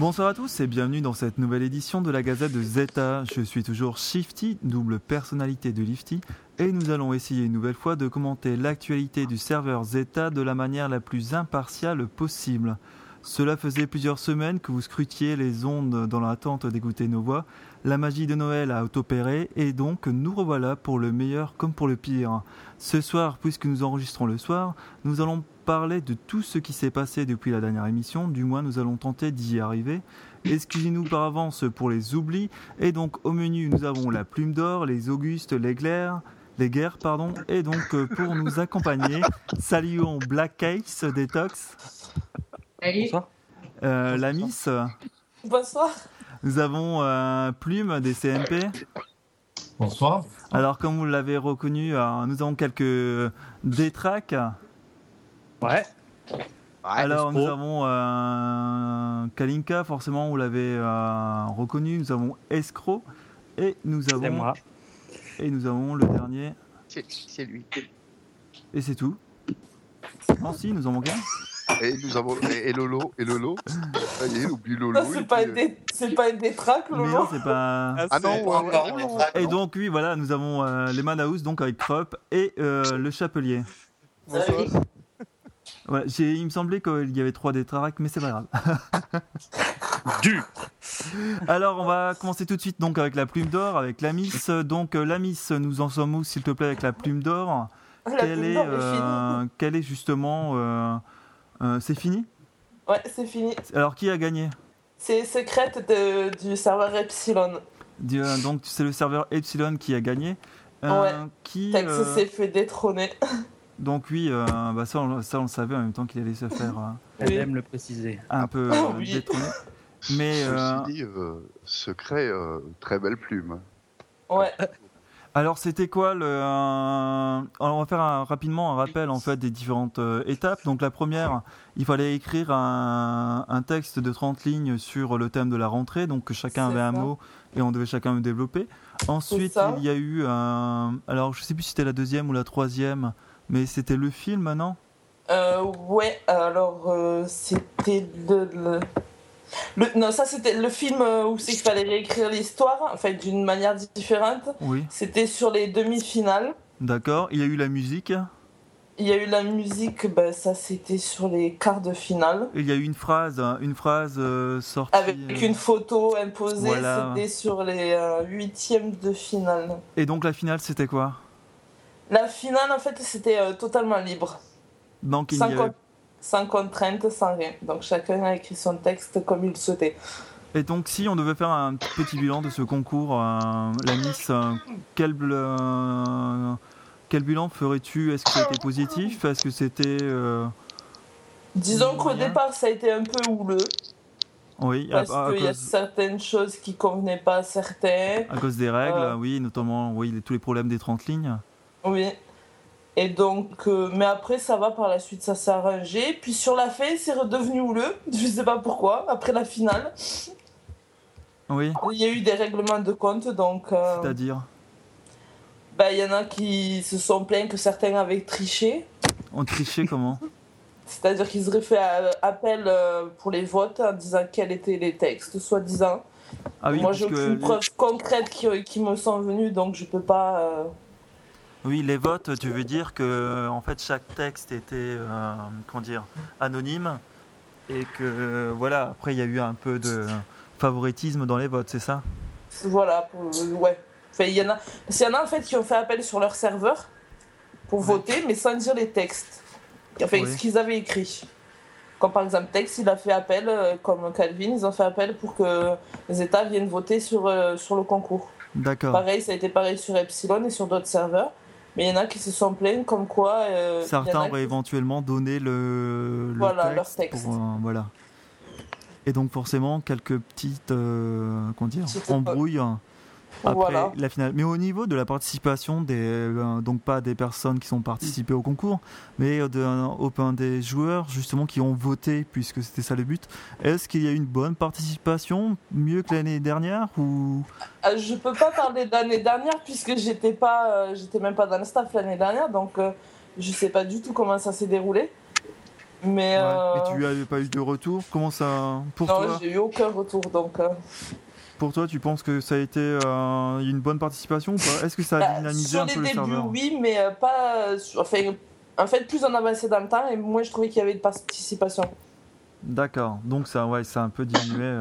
Bonsoir à tous et bienvenue dans cette nouvelle édition de la Gazette de Zeta. Je suis toujours Shifty, double personnalité de Lifty, et nous allons essayer une nouvelle fois de commenter l'actualité du serveur Zeta de la manière la plus impartiale possible. Cela faisait plusieurs semaines que vous scrutiez les ondes dans l'attente d'écouter nos voix. La magie de Noël a opéré et donc nous revoilà pour le meilleur comme pour le pire. Ce soir, puisque nous enregistrons le soir, nous allons parler de tout ce qui s'est passé depuis la dernière émission, du moins nous allons tenter d'y arriver. Excusez-nous par avance pour les oublis, et donc au menu nous avons la plume d'or, les Augustes, les glaires, les guerres, pardon, et donc euh, pour nous accompagner, saluons Black Case Detox. Bonsoir. Euh, la Miss. Bonsoir. Nous avons euh, Plume des CMP. Bonsoir. Alors, comme vous l'avez reconnu, euh, nous avons quelques détraques. Ouais. Alors, nous avons euh, Kalinka, forcément, vous l'avez euh, reconnu. Nous avons Escroc. Et nous C'est avons, moi. et nous avons le dernier. C'est lui. Et c'est tout. Non, si, nous en manquons un. Et nous avons et, et Lolo et Lolo. Ça y est, il oublie Lolo. C'est pas, puis, euh, c'est pas une détraque, Mais Lolo. non, c'est pas. Ah non, ouais, ouais, ouais, ouais. Et donc, oui, voilà, nous avons euh, les Manaus, donc avec Trop et euh, le Chapelier. Voilà, j'ai- il me semblait qu'il y avait trois détraques, mais c'est pas grave. Du. Alors, on va commencer tout de suite donc avec la plume d'or, avec la Miss. Donc, euh, la Miss, nous en sommes où, s'il te plaît, avec la plume d'or? La Quelle plume est, euh, quelle est justement. euh, euh, c'est fini. Ouais, c'est fini. Alors, qui a gagné C'est secrète de- du serveur Epsilon. Euh, Donc, c'est le serveur Epsilon qui a gagné. Euh, Ouais. Qui, euh, s'est fait détrôner. donc, oui, euh, bah, ça, on, ça, on le savait en même temps qu'il allait se faire euh, Elle Oui. aime le préciser. un peu euh, Oui. détrôner. Mais. euh, Ceci dit, euh, secret, euh, très belle plume. Ouais. Alors c'était quoi le euh, alors, On va faire un- rapidement un rappel en fait des différentes euh, étapes. Donc la première, il fallait écrire un, un texte de 30 lignes sur le thème de la rentrée, donc chacun avait un mot et on devait chacun le développer. Ensuite il y a eu un alors je sais plus si c'était la deuxième ou la troisième, mais c'était le film non? Euh, ouais, alors euh, c'était le, le- le- Non, ça c'était le film euh, où c'est qu'il fallait réécrire l'histoire, enfin d'une manière différente. Oui, C'était sur les demi-finales. d'accord. Il y a eu la musique. Il y a eu la musique, ben, ça c'était sur les quarts de finale. Et il y a eu une phrase, une phrase euh, sortie. Avec euh, une photo imposée, Voilà. c'était sur les euh, huitièmes de finale. Et donc la finale c'était quoi? La finale, en fait, c'était totalement libre. Donc il y Sans, avait con- sans contrainte, sans rien. Donc chacun a écrit son texte comme il le souhaitait. Et donc, si on devait faire un petit bilan de ce concours, euh, la Miss, euh, quel, euh, quel bilan ferais-tu? Est-ce que été positif? Est-ce que c'était. euh, Disons qu'au départ, ça a été un peu houleux. oui, Parce à- à qu'il y a certaines choses qui convenaient pas à certains. à cause des règles, oui, notamment oui, les- tous les problèmes des 30 lignes. Oui. Et donc, euh, mais après, ça va par la suite, ça s'est arrangé. Puis sur la fin, c'est redevenu houleux. Je sais pas pourquoi. Après la finale, Oui, il y a eu des règlements de compte. Donc, euh, c'est-à-dire bah, il y en a qui se sont plaints que certains avaient triché. On trichait comment? C'est-à-dire qu'ils auraient fait euh, appel euh, pour les votes en disant quels étaient les textes, soi-disant. Ah oui, Moi, j'ai que aucune preuve concrète qui, qui me sont venues, donc je peux pas. euh, Oui, les votes, tu veux dire que en fait chaque texte était euh, comment dire anonyme et que euh, voilà après il y a eu un peu de favoritisme dans les votes, c'est ça? Voilà, pour, euh, ouais. Enfin, il y en a, parce qu'il y en a en fait qui ont fait appel sur leur serveur pour voter, mais sans dire les textes. Enfin, Oui. ce qu'ils avaient écrit. Comme par exemple, Tex, il a fait appel, euh, comme Calvin, ils ont fait appel pour que les États viennent voter sur, euh, sur le concours. D'accord. Pareil, ça a été pareil sur Epsilon et sur d'autres serveurs. Mais il y en a qui se sont plaints comme quoi. euh, Certains auraient qui- éventuellement donné le, le Voilà, leur texte. texte. pour, euh, voilà. Et donc forcément quelques petites euh, comment dire, embrouilles hein, après Voilà. la finale. Mais au niveau de la participation des euh, donc pas des personnes qui sont participées au concours, mais de, euh, des joueurs justement qui ont voté puisque c'était ça le but. Est-ce qu'il y a eu une bonne participation, mieux que l'année dernière ou? Euh, Je peux pas parler de l'année dernière puisque j'étais pas, euh, j'étais même pas dans le staff l'année dernière, donc euh, je sais pas du tout comment ça s'est déroulé. Mais. Ouais. Et tu avais pas eu de retour? Comment ça Pour non, j'ai eu aucun retour donc. Pour toi, tu penses que ça a été euh, une bonne participation ou pas? Est-ce que ça a bah, dynamisé un peu le débuts, serveur? oui, mais euh, pas. euh, Enfin, en fait, plus on avançait dans le temps et moins je trouvais qu'il y avait de participation. D'accord. Donc ça, ouais, ça a un peu diminué.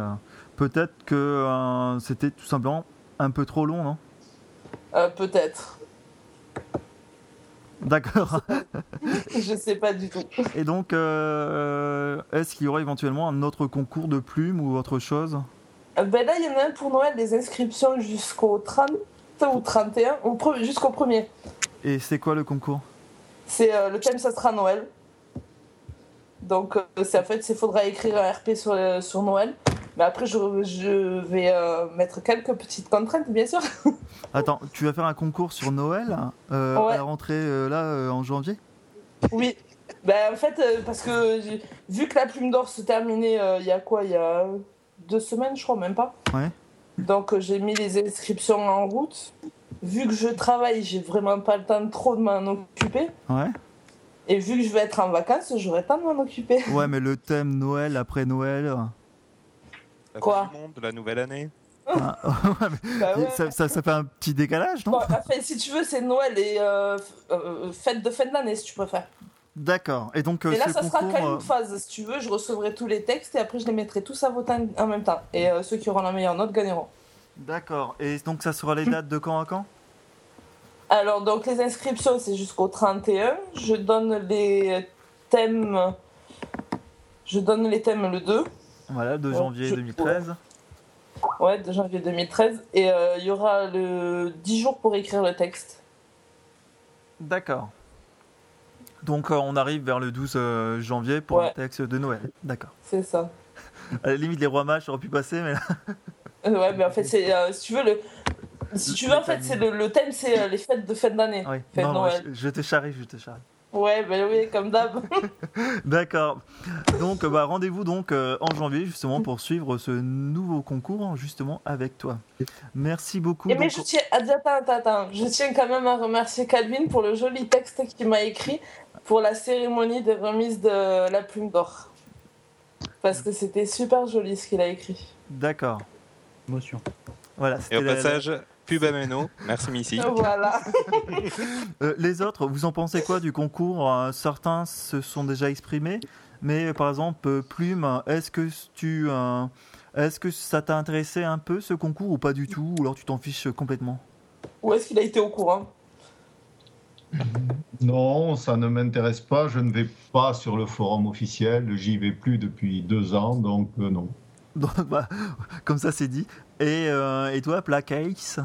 Peut-être que c'était tout simplement un peu trop long, non? Peut-être. D'accord. je sais pas du tout. Et donc, euh, est-ce qu'il y aurait éventuellement un autre concours de plumes ou autre chose? Ben là, il y en a un pour Noël, les inscriptions jusqu'au 30 ou 31, ou pre- jusqu'au 1er. Et c'est quoi le concours? C'est euh, le thème, ça sera Noël. Donc, euh, c'est en fait, il faudra écrire un RP sur, euh, sur Noël. Mais après, je, je vais euh, mettre quelques petites contraintes, bien sûr. Attends, tu vas faire un concours sur Noël euh, Ouais. à la rentrée euh, là euh, en janvier? Oui. Ben, en fait, euh, parce que vu que la plume d'or se terminait euh, il y a quoi? Il y a deux semaines, je crois, même pas. Ouais. Donc, euh, j'ai mis les inscriptions en route. Vu que je travaille, j'ai vraiment pas le temps de trop de m'en occuper. Ouais. Et vu que je vais être en vacances, j'aurai le temps de m'en occuper. Ouais, mais le thème Noël après Noël. La Quoi du monde de la nouvelle année. ah, Bah ouais. ça, ça, ça fait un petit décalage, non? Bon, enfin, si tu veux, c'est Noël et euh, euh, fête de fin de l'année, si tu préfères. D'accord. Et donc, euh, et là, ce ça sera concours. quand même euh, une phase. Si tu veux, je recevrai tous les textes et après, je les mettrai tous à voter en- même temps. Et euh, ceux qui auront la meilleure note gagneront. D'accord. Et donc, ça sera les dates de quand à quand? Alors, donc, les inscriptions, c'est jusqu'au 31. Je donne les thèmes. Je donne les thèmes le 2. Voilà, de Ouais, janvier je- 2013. Ouais, de janvier 2013. Et euh, il y aura le 10 jours pour écrire le texte. D'accord. Donc, euh, on arrive vers le 12 euh, janvier pour Ouais. le texte de Noël. D'accord. C'est ça. À la limite, les rois mages auraient pu passer, mais là. Euh, Ouais, mais en fait, c'est, euh, si tu veux, le, si tu veux, en fait, c'est le, le thème, c'est les fêtes de fin d'année. Oui. Fête Non, Noël. je, je te charrie, je te charrie. Ouais, ben oui, comme d'hab. D'accord. Donc, bah, rendez-vous donc euh, en janvier justement pour suivre ce nouveau concours justement avec toi. Merci beaucoup. Et mais Donc, je tiens, attends, attends, attends, je tiens quand même à remercier Calvin pour le joli texte qu'il m'a écrit pour la cérémonie de remise de la plume d'or. Parce que c'était super joli ce qu'il a écrit. D'accord. Émotion. Voilà. Et au la- passage, pub à Meno. Merci Missy. Voilà. Euh, les autres, vous en pensez quoi du concours? Euh, Certains se sont déjà exprimés, mais par exemple, euh, Plume, est-ce que tu, euh, est-ce que ça t'a intéressé un peu ce concours ou pas du tout, ou alors tu t'en fiches complètement? Où est-ce qu'il a été au courant? Non, ça ne m'intéresse pas. Je ne vais pas sur le forum officiel. J'y vais plus depuis deux ans, donc euh, non. Donc, bah, Comme ça, c'est dit. Et, euh, et toi, Placace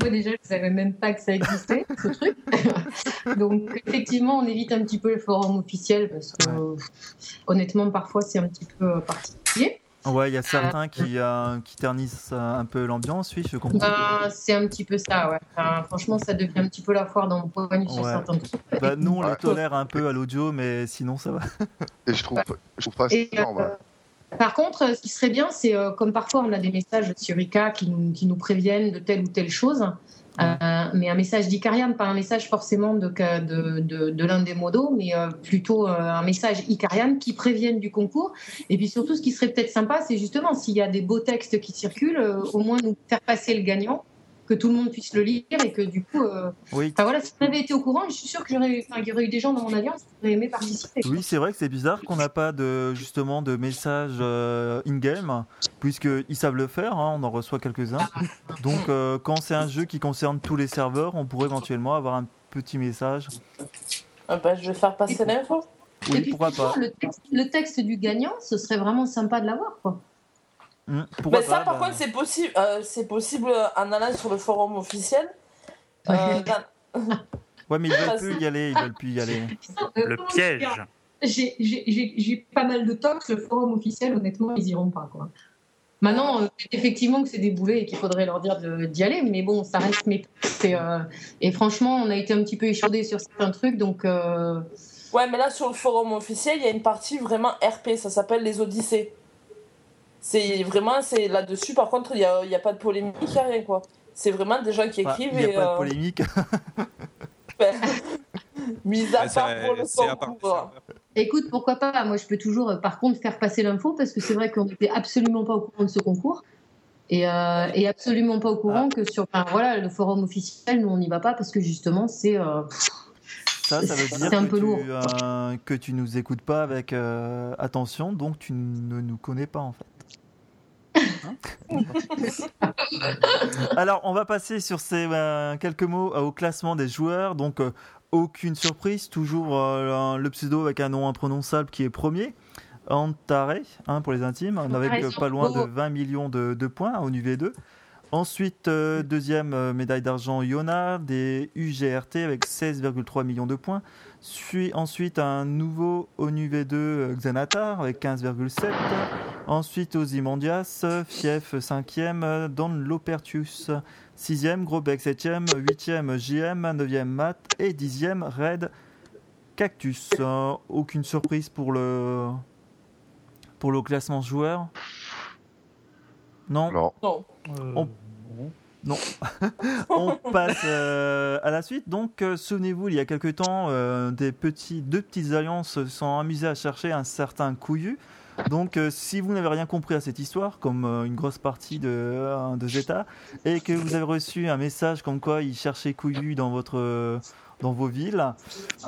Moi déjà, je savais même pas que ça existait, ce truc. Donc effectivement, on évite un petit peu le forum officiel parce que honnêtement, parfois, c'est un petit peu particulier. Ouais, il y a certains qui, euh, qui ternissent euh, un peu l'ambiance, oui, je comprends. Ben, c'est un petit peu ça, ouais. Enfin, franchement, ça devient un petit peu la foire dans mon point de vue sur Ouais. certains trucs. Bah, nous, on Ouais. tolère un peu à l'audio, mais sinon, ça va. Et je trouve, je trouve pas Et, ça normal. euh, par contre, ce qui serait bien, c'est euh, comme parfois on a des messages sur ICA qui nous, qui nous préviennent de telle ou telle chose, euh, mais un message d'Icarian, pas un message forcément de, de, de, de l'un des modos, mais euh, plutôt euh, un message Icarian qui prévienne du concours. Et puis surtout, ce qui serait peut-être sympa, c'est justement s'il y a des beaux textes qui circulent, euh, au moins nous faire passer le gagnant, que tout le monde puisse le lire et que du coup. euh, Oui, Enfin voilà, si on avait été au courant, je suis sûre qu'il y aurait, enfin, qu'il y aurait eu des gens dans mon alliance qui auraient aimé participer. oui c'est vrai que c'est bizarre qu'on n'a pas de, justement de messages euh, in-game, puisqu'ils savent le faire, hein, on en reçoit quelques-uns. Donc, euh, quand c'est un jeu qui concerne tous les serveurs, on pourrait éventuellement avoir un petit message. Ah bah, je vais faire passer l'info. Oui, pourquoi pas le texte, le texte du gagnant, ce serait vraiment sympa de l'avoir. Quoi. Pourquoi Mais ça, pas, par bah, contre, c'est possible, euh, c'est possible euh, en allant sur le forum officiel. Euh, Ouais, mais ils veulent plus y aller, ils veulent plus y aller. Le piège. J'ai- J'ai j'ai- j'ai pas mal de tox, le forum officiel, honnêtement, ils iront pas. Quoi. Maintenant, euh, effectivement, que c'est des boulets et qu'il faudrait leur dire d'y aller, mais bon, ça reste mes. Et, euh, et franchement, on a été un petit peu échaudés sur certains trucs, donc. euh, Ouais, mais là, sur le forum officiel, il y a une partie vraiment RP, ça s'appelle les Odyssées. C'est vraiment, c'est là-dessus, par contre, il n'y a, il y a pas de polémique, il n'y a rien, quoi. C'est vraiment des gens qui écrivent Il n'y a et. pas de euh, polémique. ben, mis à part pour le concours. Écoute, pourquoi pas Moi, je peux toujours, euh, par contre, faire passer l'info parce que c'est vrai qu'on n'était absolument pas au courant de ce concours. Et, euh, et absolument pas au courant que sur enfin, voilà, le forum officiel, nous, on n'y va pas parce que justement, c'est. euh, Ça, ça veut C'est dire un que, peu tu, lourd. euh, que tu nous écoutes pas avec euh, attention, donc tu ne nous connais pas en fait. Hein Alors, on va passer sur ces euh, quelques mots euh, au classement des joueurs. Donc, euh, aucune surprise, toujours le pseudo avec un nom imprononçable qui est premier. Antare, hein, pour les intimes, avec pas loin de 20 millions de, de points au UV2. Ensuite, euh, deuxième médaille d'argent, Yona, des UGRT avec 16,3 millions de points. Suit ensuite un nouveau ONUV2 euh, Xanatar avec 15,7. Ensuite, Ozymandias, Fief 5e, euh, Don Lopertius 6e, Grobeck 7e, 8e JM, 9e Matt et 10e Red Cactus. Euh, aucune surprise pour le, pour le classement joueur? Non? Non. Non. Euh, On- bon. on passe euh, à la suite. Donc, euh, souvenez-vous, il y a quelque temps, euh, des petits, deux petites alliances se sont amusées à chercher un certain couillu. Donc, euh, si vous n'avez rien compris à cette histoire, comme euh, une grosse partie de, euh, de Zeta, et que vous avez reçu un message comme quoi ils cherchaient couillu dans votre dans vos villes,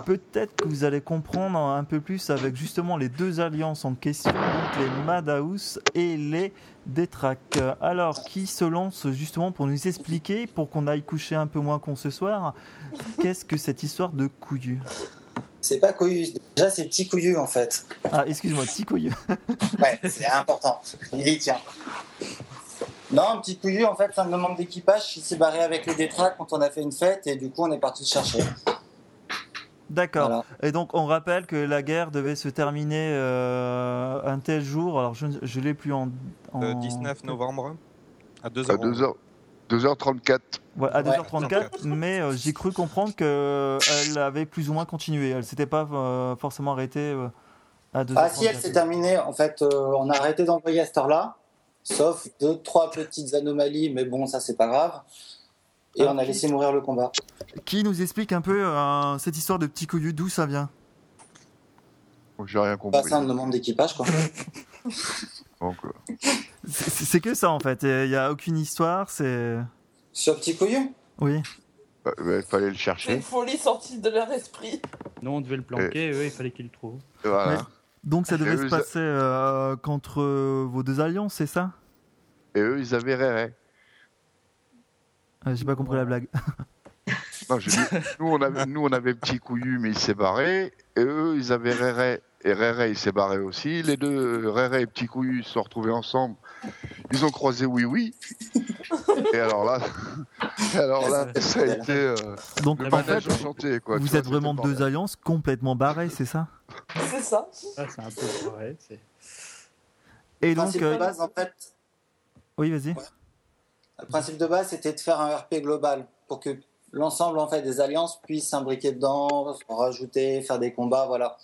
peut-être que vous allez comprendre un peu plus avec justement les deux alliances en question, donc les Madhouse et les Détrac. Alors, qui se lance justement pour nous expliquer, pour qu'on aille coucher un peu moins con ce soir, qu'est-ce que cette histoire de couillu C'est pas couillu. Déjà, c'est petit couillu en fait. Ah, excuse-moi, petit couillu. Ouais, c'est important. Il y tient. Non, un petit couillu, en fait, c'est un membre d'équipage qui s'est barré avec les détracs quand on a fait une fête et du coup, on est parti chercher. D'accord. Voilà. Et donc, on rappelle que la guerre devait se terminer euh, un tel jour. Alors, je ne l'ai plus en. en- Le 19 novembre à 2h. À 2h, 2h34. Ouais, à Ouais, 2h34, mais euh, j'ai cru comprendre qu'elle avait plus ou moins continué. Elle s'était pas euh, forcément arrêtée euh, à 2h34. Ah si, elle s'est terminée. En fait, euh, on a arrêté d'envoyer à cette heure-là, sauf deux, trois petites anomalies, mais bon, ça, c'est pas grave. Et Ah, on a laissé mourir le combat. Qui nous explique un peu euh, cette histoire de petit couillu, d'où ça vient? J'ai rien Bah, compris. c'est un membre d'équipage, quoi. Donc, C'est que ça en fait. Il n'y a aucune histoire. C'est. Sur petit couillu Oui. bah, bah, il fallait le C'est chercher. une folie sortie de leur esprit. Nous, on devait le planquer, eux, il fallait qu'ils le trouvent. Et Voilà. Ouais. Donc ça devait Et se passer euh, contre euh, vos deux alliances, c'est ça? Et eux, ils avaient Réré. Euh, J'ai pas compris la blague. Non, dit, nous, on avait, nous, on avait petit couillu, mais il s'est barré. Et eux, ils avaient Réré. Et Réré, il s'est barré aussi. Les deux, Réré et petit couillu, se sont retrouvés ensemble. Ils ont croisé oui, oui. Et alors là, et alors là ça a été euh, Donc le en fait, manège enchanté. Quoi, vous Tu vois, êtes vraiment deux alliances complètement barrées, c'est ça? C'est ça. C'est un peu c'est- Et Le donc, principe euh, de base, en fait, oui, vas-y. Le principe de base, c'était de faire un RP global pour que l'ensemble en fait des alliances puissent s'imbriquer dedans, rajouter, faire des combats, voilà.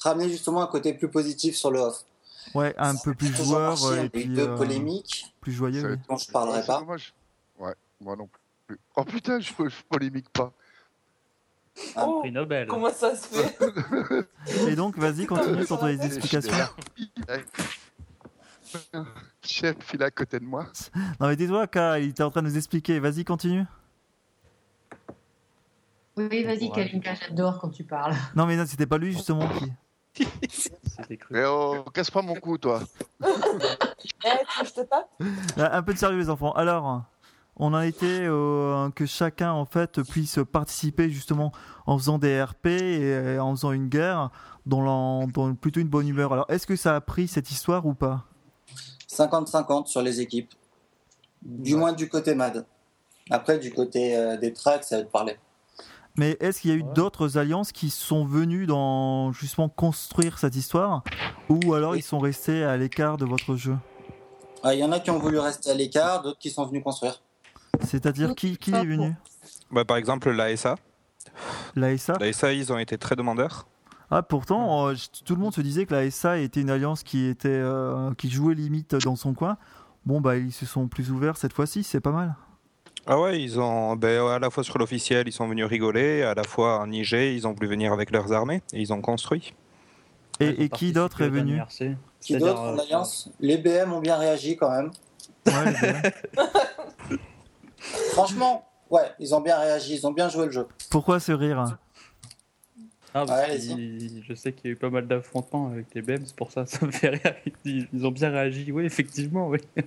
Ramener justement un côté plus positif sur le off. Ouais, un peu plus joueur marché, et puis deux euh, polémiques plus joyeux. Oui. dont je Ouais, parlerai pas. dommage. Ouais, moi non plus. Oh putain, je, je polémique pas. Ah, Oh, Prix Nobel. comment ça se fait Et donc, vas-y, continue sur tes explications. Chef, il est à côté de moi. Non mais tais-toi, K, il était en train de nous expliquer. Vas-y, continue. Oui, vas-y. Kalinka, j'adore quand tu parles. Non mais non, c'était pas lui justement qui. Eh oh, casse pas mon cou, toi. Eh, Ah, Un peu de sérieux les enfants. Alors, on a été euh, que chacun en fait puisse participer justement en faisant des RP et euh, en faisant une guerre dans, la- dans plutôt une bonne humeur. Alors, est-ce que ça a pris cette histoire ou pas? 50-50 sur les équipes. Du moins du côté MAD. Après, du côté euh, des tracks, ça va te parler. Mais est-ce qu'il y a eu Ouais. d'autres alliances qui sont venues dans justement construire cette histoire ou alors Oui. ils sont restés à l'écart de votre jeu? Ah, Il y en a qui ont voulu rester à l'écart, d'autres qui sont venus construire. C'est-à-dire qui, qui est venu? Bah, par exemple, l'ASA. L'ASA L'ASA, ils ont été très demandeurs. Ah pourtant, euh, tout le monde se disait que la SA était une alliance qui était euh, qui jouait limite dans son coin. Bon bah ils se sont plus ouverts cette fois-ci, c'est pas mal. Ah ouais, ils ont, ben, à la fois sur l'officiel, ils sont venus rigoler, à la fois en IG, ils ont voulu venir avec leurs armées et ils ont construit. Et, qui d'autre est venu. Qui d'autre en euh, alliance? Les BM ont bien réagi quand même. Ouais, les BM. Franchement, ouais, ils ont bien réagi, ils ont bien joué le jeu. Pourquoi ce rire? Ah, Ouais, je sais qu'il y a eu pas mal d'affrontements avec les BM, c'est pour ça, ça me fait rire. Ils, ils ont bien réagi, oui, effectivement, oui.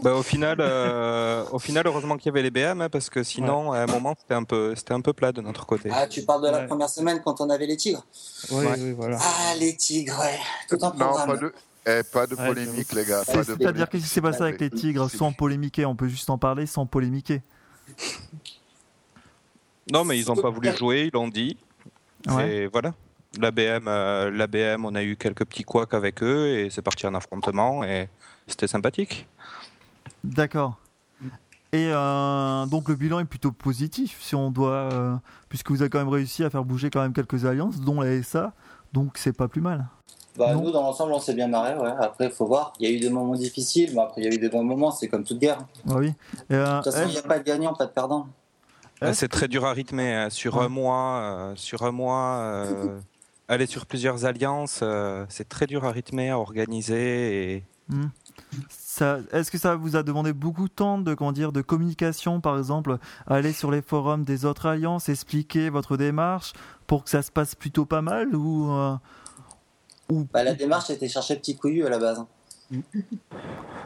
Bah, au final, euh, au final, heureusement qu'il y avait les BM, hein, parce que sinon, à un moment, c'était un peu, c'était un peu plat de notre côté. Ah, tu parles de la Ouais. première semaine quand on avait les tigres Oui, Ouais. oui, voilà. Ah, les tigres, ouais. Tout en Non, programme. pas de, eh, pas de Ouais, polémique, les gars. C'est-à-dire, qu'est-ce qui s'est passé avec les tigres sans polémiquer On peut juste en parler sans polémiquer. Non, mais ils n'ont pas voulu jouer, ils l'ont dit. Ouais. Et voilà. La BM, euh, la BM, on a eu quelques petits couacs avec eux et c'est parti en affrontement et c'était sympathique. D'accord. Et euh, donc le bilan est plutôt positif si on doit, euh, puisque vous avez quand même réussi à faire bouger quand même quelques alliances, dont la SA, donc c'est pas plus mal. Bah, Non. nous, dans l'ensemble, on s'est bien marré, ouais. Après, il faut voir. Il y a eu des moments difficiles, mais après, il y a eu des bons moments. C'est comme toute guerre. Ah oui. Et, euh, De toute façon, il n'y a pas de gagnant, pas de perdant. Ouais. Euh, C'est très dur à rythmer. hein. Sur Ouais. un mois, euh, sur un mois, euh, aller sur plusieurs alliances, euh, c'est très dur à rythmer, à organiser. Et... ça- Est-ce que ça vous a demandé beaucoup de temps de, comment dire, de communication, par exemple, aller sur les forums des autres alliances, expliquer votre démarche pour que ça se passe plutôt pas mal ou, euh, ou Bah, la démarche était chercher petit couillu à la base. hein. Mm.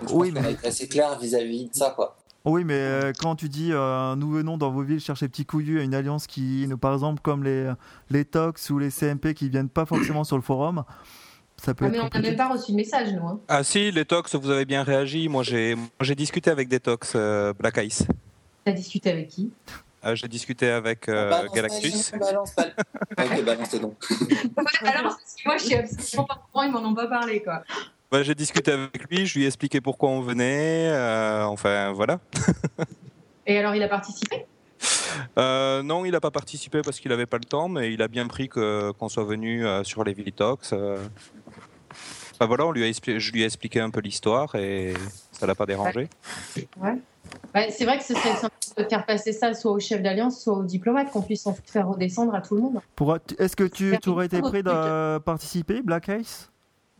Je Oui, mais- a été assez clair vis-à-vis de ça, quoi. Oui, mais euh, quand tu dis euh, nous venons dans vos villes chercher petits couillus à une alliance qui, par exemple, comme les, les Tox ou les CMP qui viennent pas forcément sur le forum, ça peut Ah, être mais on n'a même pas reçu de message, nous. hein. Ah si, les tox, vous avez bien réagi. Moi, j'ai, moi, j'ai discuté avec des tox euh, Black Ice. T'as discuté avec qui? Euh, j'ai discuté avec euh, Balance pas, Galactus. Julien, balance pas. ok, balancez donc. Alors, parce que moi, je suis absolument pas au courant, ils m'en ont pas parlé, quoi. Bah, j'ai discuté avec lui, je lui ai expliqué pourquoi on venait. euh, enfin, voilà. Et alors, il a participé? Euh, non, il n'a pas participé parce qu'il n'avait pas le temps, mais il a bien pris que, qu'on soit venu euh, sur les Vilitox. Euh. Enfin, voilà, on lui a expli- je lui ai expliqué un peu l'histoire et ça l'a pas dérangé. Ouais. Ouais, c'est vrai que ce serait sympa de faire passer ça soit au chef d'alliance, soit au diplomate, qu'on puisse en faire redescendre à tout le monde. Pour- Est-ce que tu, tu aurais été prêt de participer, Black Ice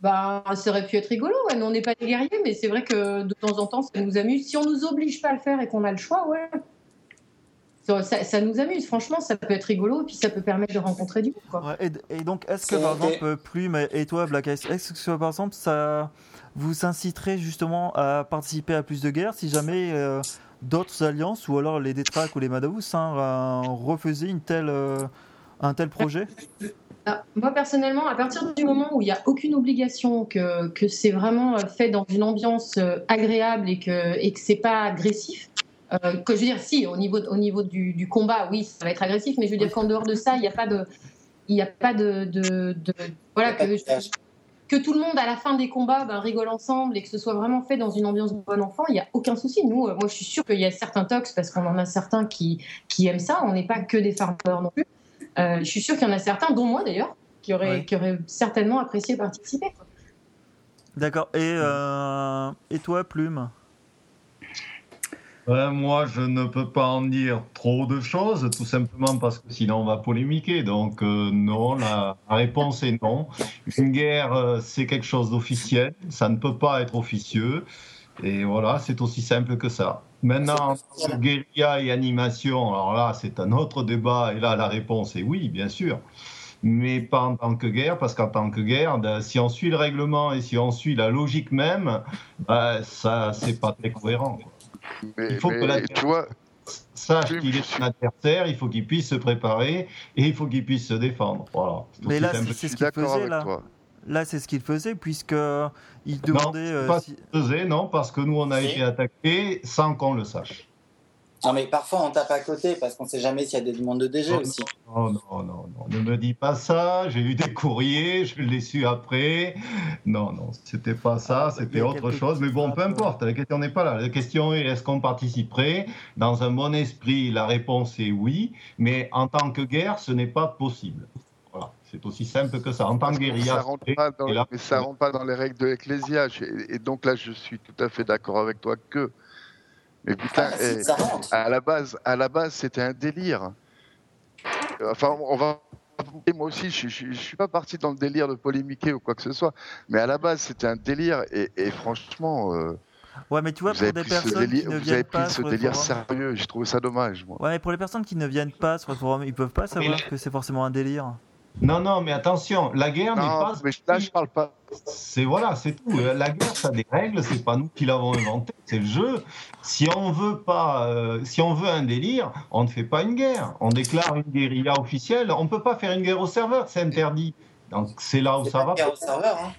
Bah, ça aurait pu être rigolo, ouais. Nous, on n'est pas des guerriers, mais c'est vrai que de temps en temps, ça nous amuse. Si on nous oblige pas à le faire et qu'on a le choix, ouais. Ça, ça- ça nous amuse, franchement, ça peut être rigolo et puis ça peut permettre de rencontrer du monde, quoi. Ouais, et, et donc, est-ce que par exemple, Plume et et toi, Black Ice, est-ce que par exemple, ça vous inciterait justement à participer à plus de guerres si jamais euh, d'autres alliances ou alors les Détraques ou les Madavous hein, euh, refaisaient une telle, euh, un tel projet? Ah, moi, personnellement, à partir du moment où il n'y a aucune obligation, que, que c'est vraiment euh, fait dans une ambiance euh, agréable et que, et que c'est pas agressif, euh, que je veux dire, si, au niveau, au niveau du, combat, oui, ça va être agressif, mais je veux dire qu'en dehors de ça, il n'y a pas de. Voilà, que, tout le monde, à la fin des combats, ben, rigole ensemble et que ce soit vraiment fait dans une ambiance de bon enfant, il n'y a aucun souci. Nous, moi, je suis sûre qu'il y a certains tox, parce qu'on en a certains qui, qui aiment ça. On n'est pas que des farmers non plus. Euh, je suis sûre qu'il y en a certains, dont moi d'ailleurs, qui auraient, Ouais. qui auraient certainement apprécié participer. D'accord. Et, euh, et toi, Plume? Moi, je ne peux pas en dire trop de choses, tout simplement parce que sinon on va polémiquer. Donc euh, non, la, la réponse est non. Une guerre, euh, c'est quelque chose d'officiel, ça ne peut pas être officieux. Et voilà, c'est aussi simple que ça. Maintenant, guérilla et animation, alors là, c'est un autre débat. Et là, la réponse est oui, bien sûr. Mais pas en tant que guerre, parce qu'en tant que guerre, ben, si on suit le règlement et si on suit la logique même, ben, ça, c'est pas très cohérent. Mais, Il faut mais que la- tu vois, sache qu'il est un adversaire, il faut qu'il puisse se préparer et il faut qu'il puisse se défendre. Voilà. Mais là, c'est ce faisait avec là. toi. Là, c'est ce qu'il faisait puisque il Non, demandait. c'est euh, pas si- ce faisait, non, parce que nous, on a été attaqués sans qu'on le sache. Non, mais parfois, on tape à côté parce qu'on sait jamais s'il y a des demandes de DG Non, aussi. Non, non, non, non, ne me dis pas ça. J'ai eu des courriers, je l'ai su après. Non, non, c'était pas ça, Ah, c'était il autre chose. Mais bon, peu importe, la question n'est pas là. La question est est-ce qu'on participerait? Dans un bon esprit, la réponse est oui, mais en tant que guerre, ce n'est pas possible. C'est aussi simple que ça. En tant que Ça guérilla, rentre c'est- pas dans, là- mais ça rentre pas dans les règles de l'Ecclésia. Et, et donc là, je suis tout à fait d'accord avec toi que. Mais putain, Ah, si, eh, ça rentre. à la base, à la base, c'était un délire. Enfin, on va Et moi aussi, je, je suis pas parti dans le délire de polémiquer ou quoi que ce soit, mais à la base, c'était un délire et, et franchement, euh, Ouais, mais tu vois, vous pour avez des pris ce personnes qui délire, ne vous avez viennent pris pas ce sur le délire forum. sérieux. J'ai trouvé ça dommage, moi. Ouais, mais pour les personnes qui ne viennent pas sur le forum, ils peuvent pas savoir que c'est forcément un délire. Non, non, mais attention, la guerre n'est Non, pas. mais là, je parle pas. C'est voilà, c'est tout. Euh, La guerre, ça a des règles, c'est pas nous qui l'avons inventé, c'est le jeu. Si on veut pas, euh, si on veut un délire, on ne fait pas une guerre. On déclare une guérilla officielle. On peut pas faire une guerre au serveur, c'est interdit. Donc c'est là où ça pas va. guerre au serveur. Hein.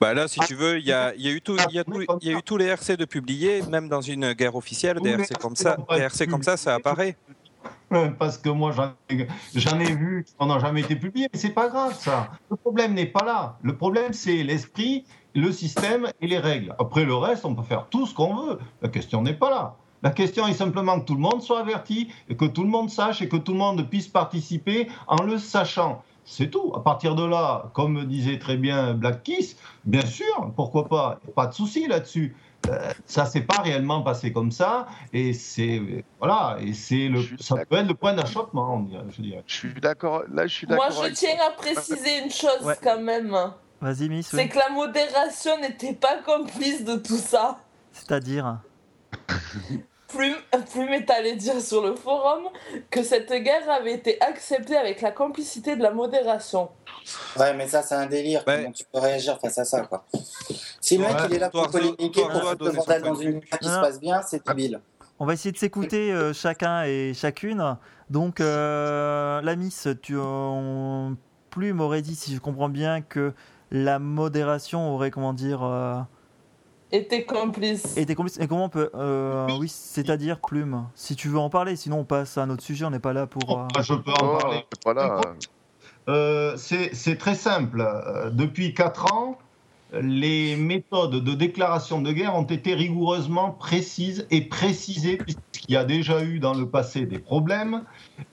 Bah là, si tu veux, il y a, il y a eu tout, y a, tout- il y a eu tous les RC de publiés, même dans une guerre officielle, des RC comme ça, des RC comme ça, ça apparaît. Parce que moi, j'en ai, j'en ai vu qui n'ont jamais été publiés, mais c'est pas grave ça. Le problème n'est pas là. Le problème, c'est l'esprit, le système et les règles. Après le reste, on peut faire tout ce qu'on veut. La question n'est pas là. La question est simplement que tout le monde soit averti et que tout le monde sache et que tout le monde puisse participer en le sachant. C'est tout. À partir de là, comme disait très bien Black Kiss, bien sûr, pourquoi pas, pas de souci là-dessus. Euh, ça s'est pas réellement passé comme ça et c'est voilà et c'est le Je ça peut être le point d'achoppement on dirait- je dirais. Je suis d'accord. Là, je suis Moi, d'accord. je avec tiens toi. à préciser une chose Ouais. quand même. Vas-y, Miss. C'est oui. que la modération n'était pas complice de tout ça. C'est-à-dire? Plume, Plume est allé dire sur le forum que cette guerre avait été acceptée avec la complicité de la modération. Ouais, mais ça, c'est un délire. Ouais. Comment tu peux réagir face à ça, quoi? Si le mec, Ouais. il est là pour polémiquer, pour foutre le bordel dans une guerre qui Non, se passe bien, c'est débile. On va essayer de s'écouter euh, chacun et chacune. Donc, euh, la Miss, tu en plus m'aurais dit, si je comprends bien, que la modération aurait, comment dire, euh, Était complice. été complice. Et comment on peut. euh, oui, c'est-à-dire plume. Si tu veux en parler, sinon on passe à un autre sujet, on n'est pas là pour. euh, Je peux en Oh, parler. voilà. Euh, c'est c'est très simple. Euh, Depuis quatre ans, les méthodes de déclaration de guerre ont été rigoureusement précises et précisées, puisqu'il y a déjà eu dans le passé des problèmes,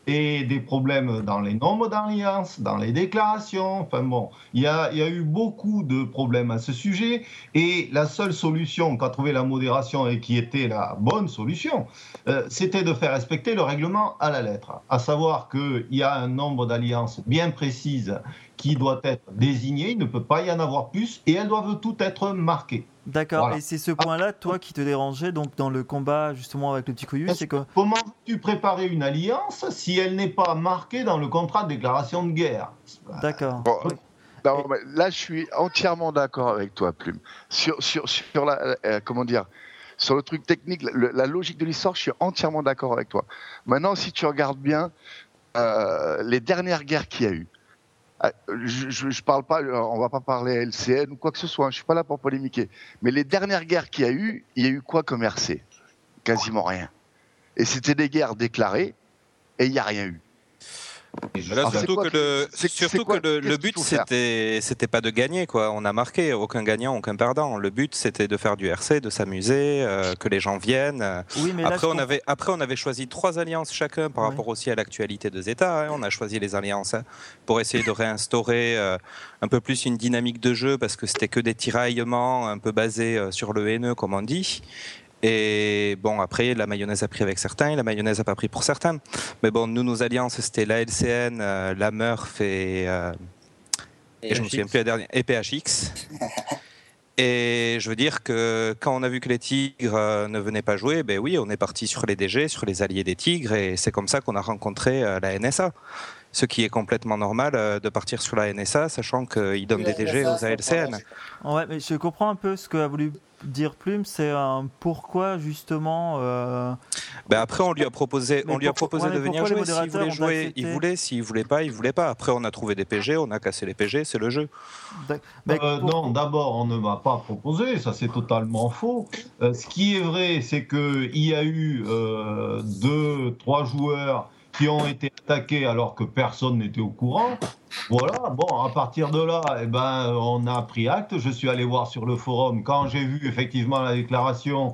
et des problèmes dans les nombres d'alliances, dans les déclarations. Enfin bon, il y, a, eu beaucoup de problèmes à ce sujet, et la seule solution qu'a trouvé la modération et qui était la bonne solution, euh, c'était de faire respecter le règlement à la lettre, à savoir qu'il y a un nombre d'alliances bien précises qui doit être désigné, il ne peut pas y en avoir plus, et elles doivent toutes être marquées. D'accord. Voilà. Et c'est ce point-là, toi, qui te dérangeait, donc dans le combat justement avec le petit couillu, c'est que. Comment tu préparer une alliance si elle n'est pas marquée dans le contrat de déclaration de guerre? D'accord. Bon, non, mais là, je suis entièrement d'accord avec toi, Plume. Sur, sur, sur la, euh, comment dire, sur le truc technique, le- la logique de l'histoire, je suis entièrement d'accord avec toi. Maintenant, si tu regardes bien euh, les dernières guerres qu'il y a eu, euh, je, je, je parle pas, euh, on va pas parler LCN ou quoi que ce soit. hein, je suis pas là pour polémiquer. Mais les dernières guerres qu'il y a eu, il y a eu quoi comme RC Quasiment rien. Et c'était des guerres déclarées, et il n'y a rien eu. Là, surtout quoi que le, surtout quoi- que but c'était c'était pas de gagner quoi. On a marqué aucun gagnant, aucun perdant. Le but c'était de faire du RC, de s'amuser, euh, que les gens viennent. Oui, mais là, Après on avait après on avait choisi trois alliances chacun par Oui. rapport aussi à l'actualité de Zeta. hein. On a choisi les alliances hein, pour essayer de réinstaurer euh, un peu plus une dynamique de jeu parce que c'était que des tiraillements un peu basés euh, sur le haineux comme on dit. Et bon, après, la mayonnaise a pris avec certains, et la mayonnaise a pas pris pour certains. Mais bon, nous, nos alliances, c'était la LCN, euh, la Murph et, euh, et je me souviens plus la dernière, et PHX. Et je veux dire que quand on a vu que les Tigres euh, ne venaient pas jouer, ben oui, on est parti sur les DG, sur les alliés des Tigres, et c'est comme ça qu'on a rencontré euh, la NSA. Ce qui est complètement normal euh, de partir sur la NSA, sachant qu'ils donnent des DG aux ALCN. Ouais, mais je comprends un peu ce qu'a voulu dire Plume, c'est un pourquoi justement. euh, Ben après, on lui a proposé, Mais on lui a proposé ouais, de venir jouer. S'il voulait jouer, accepté il voulait. S'il voulait pas, il voulait pas. Après, on a trouvé des PG, on a cassé les PG, c'est le jeu. Euh, pour- non, d'abord, on ne m'a pas proposé, ça c'est totalement faux. Euh, ce qui est vrai, c'est qu'il y a eu euh, deux, trois joueurs qui ont été attaqués alors que personne n'était au courant. Voilà, bon, à partir de là, eh ben, on a pris acte. Je suis allé voir sur le forum. Quand j'ai vu effectivement la déclaration,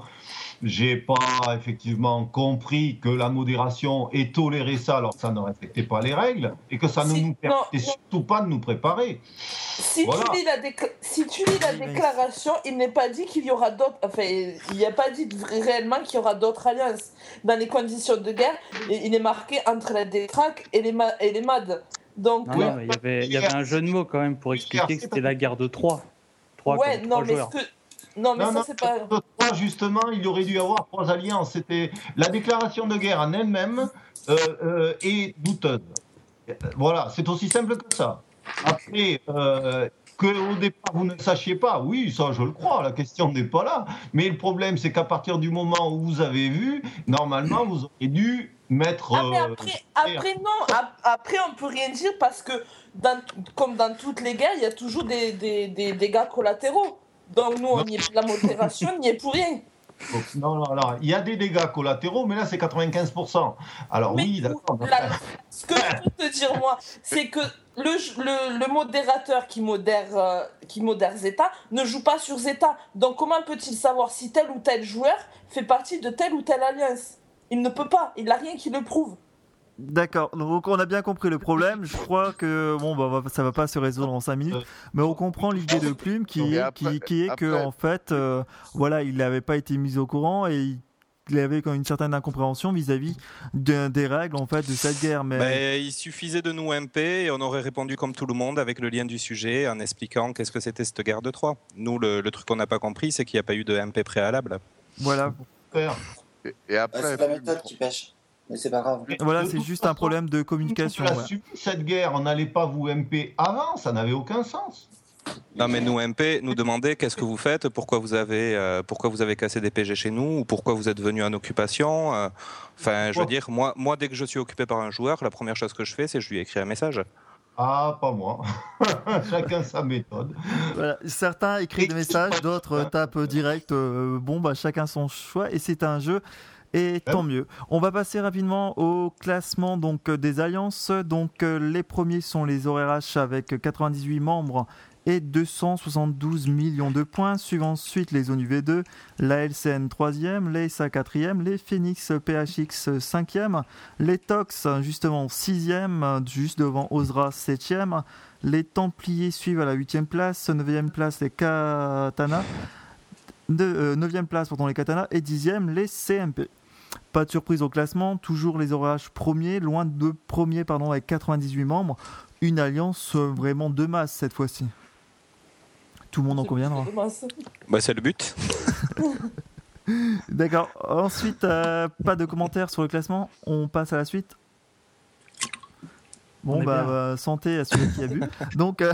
j'ai pas effectivement compris que la modération ait toléré ça alors que ça ne respectait pas les règles et que ça ne Si, nous permettait non. surtout pas de nous préparer. Si, Voilà. tu lis la décla- si tu lis la Oui, mais- déclaration, il n'est pas dit qu'il y aura d'autres. Enfin, il n'y a pas dit réellement qu'il y aura d'autres alliances. Dans les conditions de guerre, il est marqué entre la détraque et les, ma- et les MAD. Donc, Non, non, mais il y avait, il y avait un jeu de mots quand même pour expliquer que c'était la guerre de Troie. Trois ouais, contre non, mais joueurs. ce que. Non, mais Non, ça, c'est pas. Justement, il aurait dû y avoir trois alliances. C'était la déclaration de guerre en elle-même euh, euh, est douteuse. Euh, Voilà, c'est aussi simple que ça. Après, euh, que au départ vous ne sachiez pas, oui, ça je le crois, la question n'est pas là. Mais le problème, c'est qu'à partir du moment où vous avez vu, normalement, vous auriez dû mettre. Ah, mais euh, après, après non, ap- après on peut rien dire parce que dans, comme dans toutes les guerres, il y a toujours des, des, des dégâts collatéraux. Donc nous, on y est, la modération n'y est pour rien. non, il y a des dégâts collatéraux, mais là, c'est 95%. Alors, Mais oui, d'accord. ce que je peux te dire, moi, c'est que le, le, le modérateur qui modère, euh, qui modère Zeta ne joue pas sur Zeta. Donc comment peut-il savoir si tel ou tel joueur fait partie de telle ou telle alliance? Il ne peut pas, il n'a rien qui le prouve. D'accord, donc on a bien compris le problème. Je crois que bon, bah, va- ça va pas se résoudre en 5 minutes, mais on comprend l'idée de Plume qui est, après- qui, qui est que en fait, euh, voilà, il n'avait pas été mis au courant et il, avait comme une certaine incompréhension vis-à-vis de- des règles en fait de cette guerre. Mais il suffisait de nous MP et on aurait répondu comme tout le monde avec le lien du sujet en expliquant qu'est-ce que c'était cette guerre de Troie. Nous, le, le truc qu'on n'a pas compris, c'est qu'il n'y a pas eu de MP préalable. voilà. Et, après, c'est la méthode qui pêche. Mais c'est pas grave. voilà, c'est juste un problème de communication. on a ouais. subi cette guerre, on n'allait pas vous MP avant, ça n'avait aucun sens. Non, mais nous, MP, nous demander qu'est-ce que vous faites, pourquoi vous avez, euh, pourquoi vous avez cassé des PG chez nous, ou pourquoi vous êtes venu en occupation. euh. Enfin, je veux dire, moi, moi, dès que je suis occupé par un joueur, la première chose que je fais, c'est je lui écris un message. Ah, pas moi. Chacun sa méthode. Voilà, Certains écrivent des messages, d'autres tapent direct. euh, bon, bah chacun son choix et c'est un jeu. Et tant mieux. On va passer rapidement au classement donc euh, des alliances. Donc euh, les premiers sont les ORH avec 98 membres et 272 millions de points. Suivent ensuite les ONU V2, la LCN 3e, les SA 4e, les Phoenix PHX 5e, les Tox justement 6e, juste devant Osra 7e. Les Templiers suivent à la 8e place, 9e place les Katana, euh, 9e place les Katana et 10e les CMP. Pas de surprise au classement, toujours les ORH premiers, loin de premiers pardon, avec 98 membres. Une alliance euh, vraiment de masse cette fois-ci. Tout le monde en conviendra. Bah, c'est le but. D'accord. Ensuite, euh, pas de commentaires sur le classement. On passe à la suite. On Bon, bah, euh, santé à celui qui a bu. Donc, euh,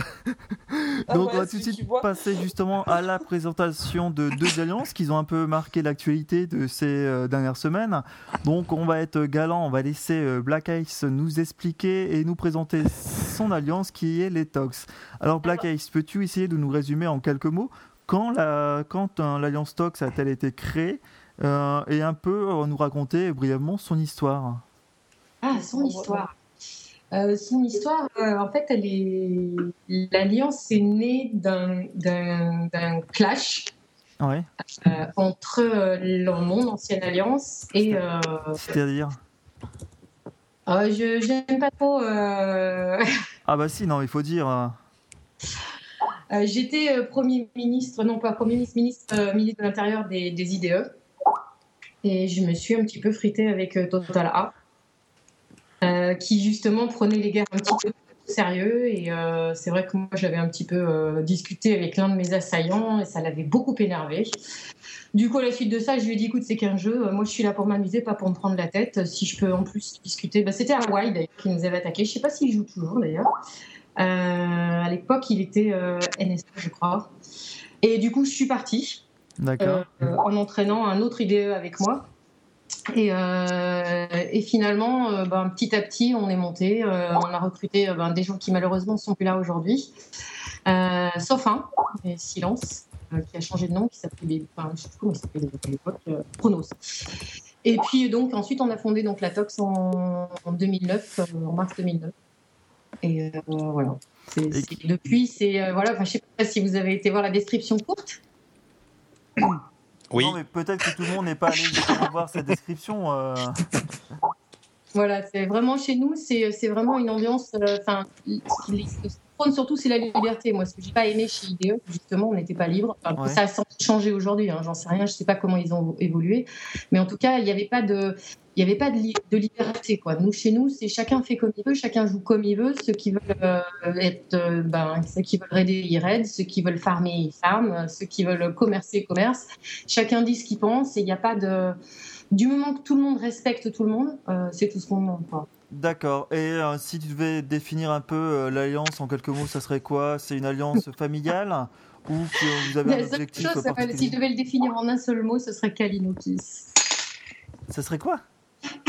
Ah donc ouais, on va tout de suite passer justement à la présentation de deux alliances qui ont un peu marqué l'actualité de ces euh, dernières semaines. Donc, on va être galant, on va laisser euh, Black Ice nous expliquer et nous présenter son alliance qui est les Tox. Alors, Black Ice, peux-tu essayer de nous résumer en quelques mots quand la- quand euh, l'alliance Tox a-t-elle été créée euh, et un peu euh, nous raconter brièvement son histoire? Ah, son histoire. Euh, son histoire, euh, en fait, elle est. L'alliance est née d'un- clash Ouais, euh, entre mon ancienne alliance et. c'est-à-dire euh, je j'aime pas trop. Ah bah si, non, il faut dire. J'étais premier ministre, non pas premier ministre, ministre, ministre de l'Intérieur des, des IDE. Et je me suis un petit peu fritée avec Total A, euh, qui justement prenait les guerres un petit peu au sérieux. Et euh, c'est vrai que moi, j'avais un petit peu euh, discuté avec l'un de mes assaillants et ça l'avait beaucoup énervé. Du coup, à la suite de ça, je lui ai dit écoute, c'est qu'un jeu. Moi, je suis là pour m'amuser, pas pour me prendre la tête. Si je peux en plus discuter. Bah, C'était Hawaii d'ailleurs qui nous avait attaqué. Je sais pas s'il joue toujours d'ailleurs. Euh, à l'époque, il était euh, NSA, je crois. Et du coup, je suis partie D'accord. euh, en entraînant un autre IDE avec moi. Et, euh, et finalement, euh, ben, petit à petit, on est monté. euh, on a recruté ben, des gens qui malheureusement ne sont plus là aujourd'hui. Sauf un, et Silence, qui a changé de nom, qui s'appelait, enfin, je sais plus comment il s'appelait à l'époque, Chronos. Et puis donc ensuite, on a fondé donc la Tox en, en 2009, euh, en mars 2009. Et voilà. Depuis, c'est voilà. Je sais pas si vous avez été voir la description courte. Oui. Non, mais peut-être que tout le monde n'est pas allé voir cette description. euh. Voilà, c'est vraiment chez nous, c'est c'est vraiment une ambiance. euh, Enfin, les- prône surtout, c'est la liberté. Moi, ce que j'ai pas aimé chez IDE, justement, on n'était pas libre. Enfin, Ouais. Ça a sans changé aujourd'hui, hein, j'en sais rien, je sais pas comment ils ont évolué. Mais en tout cas, il n'y avait pas de. Il n'y avait pas de, li- de liberté. Quoi. Nous, chez nous, c'est chacun fait comme il veut, chacun joue comme il veut. Ceux qui veulent euh, être, euh, ben, ceux qui veulent raider, ils raident. Ceux qui veulent farmer, ils farment. Ceux qui veulent commercer, commerce. Chacun dit ce qu'il pense et il n'y a pas de. Du moment que tout le monde respecte tout le monde, euh, c'est tout ce qu'on demande. quoi. D'accord. Et euh, si tu devais définir un peu euh, l'alliance en quelques mots, ça serait quoi? C'est une alliance familiale ou que vous avez un La objectif chose, si je devais le définir en un seul mot, ce serait Kalinokis. Ça serait quoi?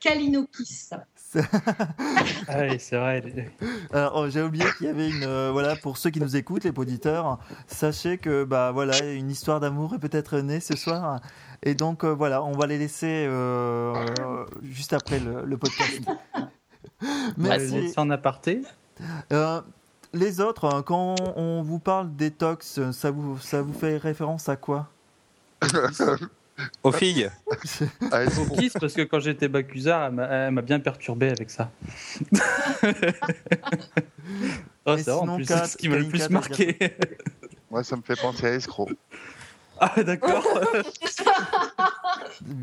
Kalinokis. Ah oui, c'est vrai. Alors, oh, j'ai oublié qu'il y avait une. euh, voilà, pour ceux qui nous écoutent, les auditeurs, sachez que bah voilà, une histoire d'amour est peut-être née ce soir. Et donc euh, voilà, on va les laisser euh, euh, juste après le, le podcast. Merci. En aparté. Euh, les autres, hein, quand on vous parle détox, ça vous, ça vous fait référence à quoi? Aux filles Ah, est-ce Au qu'on- kiss, parce que quand j'étais Bacusard, elle m'a- bien perturbé avec ça. oh, c'est en plus, ce qui m'a le plus marqué. Moi, ça me fait penser à escroc. ah, d'accord.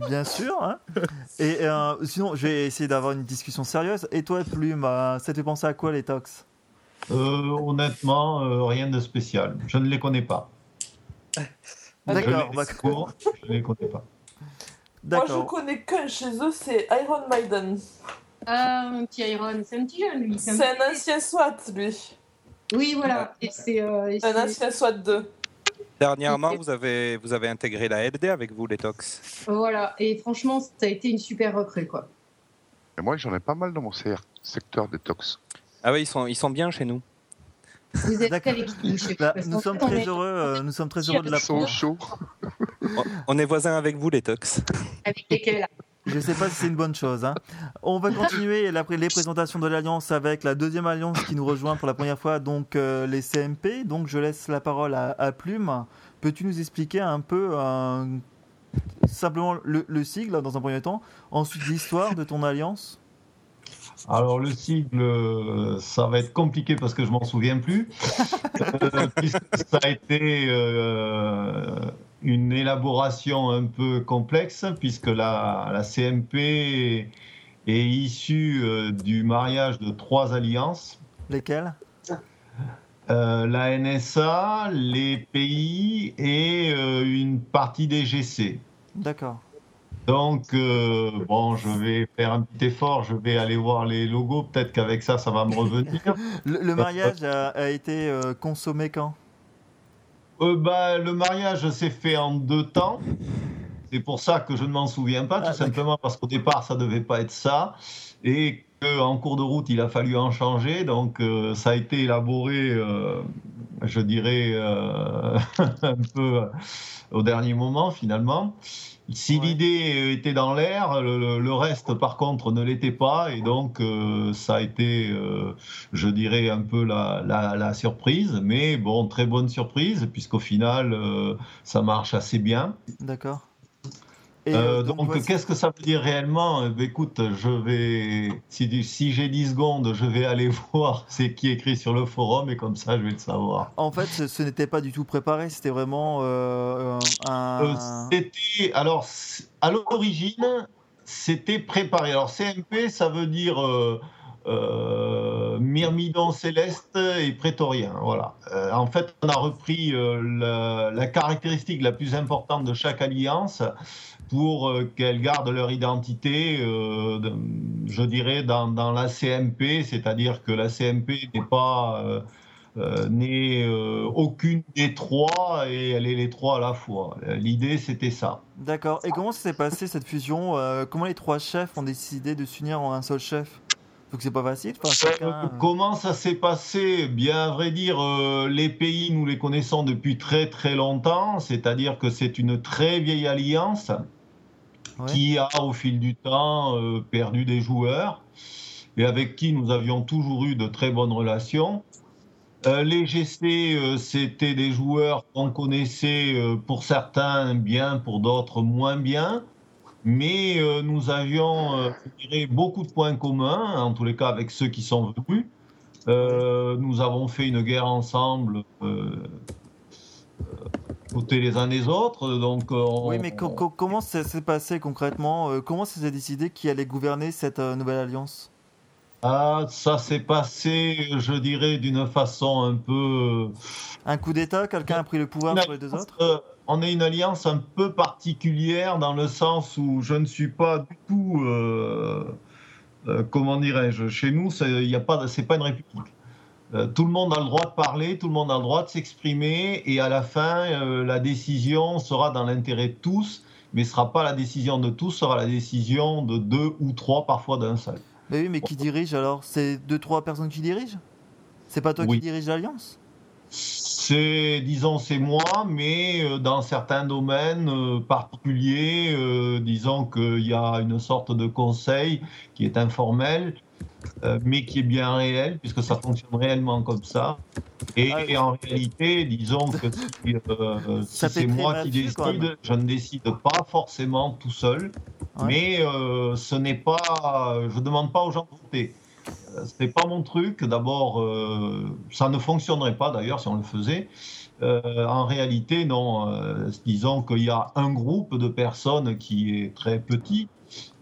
Bien sûr. hein. Et euh, sinon, je vais essayer d'avoir une discussion sérieuse. Et toi, Plume, euh, ça te fait penser à quoi les tox? Euh, honnêtement, euh, rien de spécial. Je ne les connais pas. D'accord, je les découvre, je ne les connais pas. Moi, je d'accord. connais qu'un chez eux, c'est Iron Maiden. Ah, mon petit Iron, c'est un petit jeune, lui. C'est un ancien SWAT, lui. Oui, voilà. Et c'est. euh, et Un ancien SWAT 2. Dernièrement, vous avez, vous avez intégré la LD avec vous, les tox. Voilà. Et franchement, ça a été une super recrue, quoi. Et moi, j'en ai pas mal dans mon CR, secteur détox. Ah oui, ils sont, ils sont bien chez nous. Vous êtes avec Parce nous sommes très est heureux. euh, nous sommes très heureux de Ils la sont chauds. On- est voisins avec vous, les tox. Avec lesquels Je ne sais pas si c'est une bonne chose. hein. On va continuer la- les présentations de l'Alliance avec la deuxième Alliance qui nous rejoint pour la première fois, donc euh, les CMP. Donc je laisse la parole à, à Plume. Peux-tu nous expliquer un peu euh, simplement le, le sigle dans un premier temps, ensuite l'histoire de ton Alliance? Alors le sigle, euh, ça va être compliqué parce que je m'en souviens plus, Euh, puisque ça a été euh, une élaboration un peu complexe, puisque la, la CMP est issue euh, du mariage de trois alliances. Lesquels Euh, la NSA, les pays et euh, une partie des GC. D'accord. Donc, euh, bon, je vais faire un petit effort, je vais aller voir les logos, peut-être qu'avec ça, ça va me revenir. Le, le mariage a, a été euh, consommé quand? Euh, bah, le mariage s'est fait en deux temps. C'est pour ça que je ne m'en souviens pas, Ah, tout simplement parce qu'au départ, ça devait pas être ça. Et qu'en cours de route, il a fallu en changer. Donc, ça a été élaboré, je dirais, euh, un peu euh, au dernier moment, finalement. Si Ouais. l'idée était dans l'air, le, reste, par contre, ne l'était pas. Et donc, euh, ça a été, euh, je dirais, un peu la, la- la surprise. Mais bon, très bonne surprise, puisqu'au final, ça marche assez bien. D'accord. Euh, euh, donc, qu'est-ce que ça veut dire réellement? Ben, Écoute, je vais, si, si j'ai 10 secondes, je vais aller voir c'est qui écrit sur le forum et comme ça, je vais le savoir. En fait, ce, ce n'était pas du tout préparé, c'était vraiment euh, un. Euh, c'était, alors, à l'origine, c'était préparé. Alors, CMP, ça veut dire euh, euh, Myrmidon céleste et prétorien. Voilà. Euh, en fait, on a repris euh, la, la caractéristique la plus importante de chaque alliance pour euh, qu'elles gardent leur identité, euh, je dirais, dans, dans la CMP, c'est-à-dire que la CMP n'est pas. euh, euh, n'est aucune des trois et elle est les trois à la fois. L'idée, c'était ça. D'accord. Et comment ça s'est passé cette fusion Comment les trois chefs ont décidé de s'unir en un seul chef? Donc c'est pas facile. Enfin, chacun, comment ça s'est passé? Bien à vrai dire, euh, les pays, nous les connaissons depuis très très longtemps, c'est-à-dire que c'est une très vieille alliance qui a au fil du temps euh, perdu des joueurs et avec qui nous avions toujours eu de très bonnes relations. Euh, les GC, euh, c'était des joueurs qu'on connaissait pour certains bien, pour d'autres moins bien, mais nous avions, beaucoup de points communs, en tous les cas avec ceux qui sont venus. Nous avons fait une guerre ensemble, les uns des autres. Donc, euh, on- Oui, mais co- co- comment ça s'est passé concrètement Euh, Comment ça s'est décidé qui allait gouverner cette euh, nouvelle alliance? Ah, ça s'est passé, je dirais, d'une façon un peu. Un coup d'État Quelqu'un a pris le pouvoir sur les deux autres? euh, on est une alliance un peu particulière dans le sens où je ne suis pas du tout. euh, euh, comment dirais-je Chez nous, il a pas, c'est pas une république. Euh, tout le monde a le droit de parler, tout le monde a le droit de s'exprimer, et à la fin, euh, la décision sera dans l'intérêt de tous, mais ce sera pas la décision de tous, sera la décision de deux ou trois, parfois d'un seul. Mais oui, mais qui dirige alors? C'est deux, trois personnes qui dirigent? C'est pas toi Oui. qui dirige l'alliance? C'est, disons, c'est moi, mais euh, dans certains domaines particuliers, euh, disons qu'il y a une sorte de conseil qui est informel, euh, mais qui est bien réel, puisque ça fonctionne réellement comme ça. Et, Ah, et en réalité, disons que si, euh, si c'est moi qui décide, je ne décide pas forcément tout seul, Ouais. mais euh, ce n'est pas, je demande pas aux gens de voter. Euh, C'est pas mon truc. D'abord, ça ne fonctionnerait pas d'ailleurs si on le faisait. Euh, en réalité, non. Euh, disons qu'il y a un groupe de personnes qui est très petit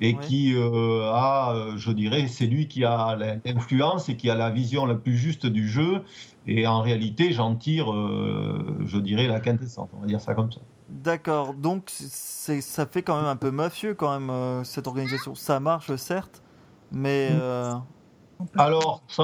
et Ouais. qui euh, a, euh, je dirais, c'est lui qui a l'influence et qui a la vision la plus juste du jeu. Et en réalité, j'en tire, je dirais, la quintessence. On va dire ça comme ça. D'accord, donc ça fait quand même un peu mafieux quand même cette organisation. Ça marche certes, mais Mm. Alors, ça,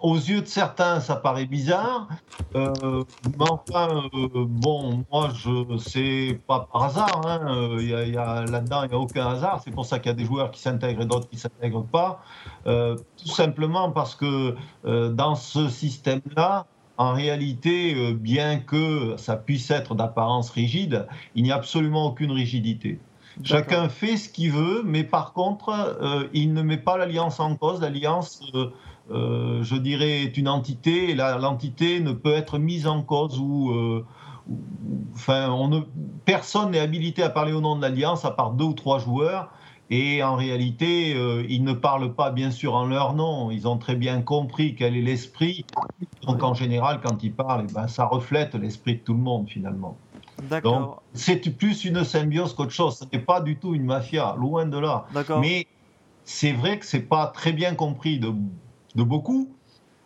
aux yeux de certains, ça paraît bizarre. Euh, mais enfin, euh, bon, moi, je c'est pas par hasard. hein. Euh, y a- il y a- Là-dedans, il n'y a aucun hasard. C'est pour ça qu'il y a des joueurs qui s'intègrent et d'autres qui ne s'intègrent pas. Euh, tout simplement parce que dans ce système-là, en réalité, bien que ça puisse être d'apparence rigide, il n'y a absolument aucune rigidité. Chacun fait ce qu'il veut, mais par contre, il ne met pas l'alliance en cause. L'alliance, euh, je dirais, est une entité, et l'entité ne peut être mise en cause ou. euh, ou- enfin, on ne, personne n'est habilité à parler au nom de l'alliance à part deux ou trois joueurs. Et en réalité, euh, ils ne parlent pas, bien sûr, en leur nom. Ils ont très bien compris quel est l'esprit. Donc, en général, quand ils parlent, eh ben, ça reflète l'esprit de tout le monde, finalement. Donc, c'est plus une symbiose qu'autre chose. Ce n'est pas du tout une mafia, loin de là. Mais c'est vrai que c'est pas très bien compris de, de beaucoup.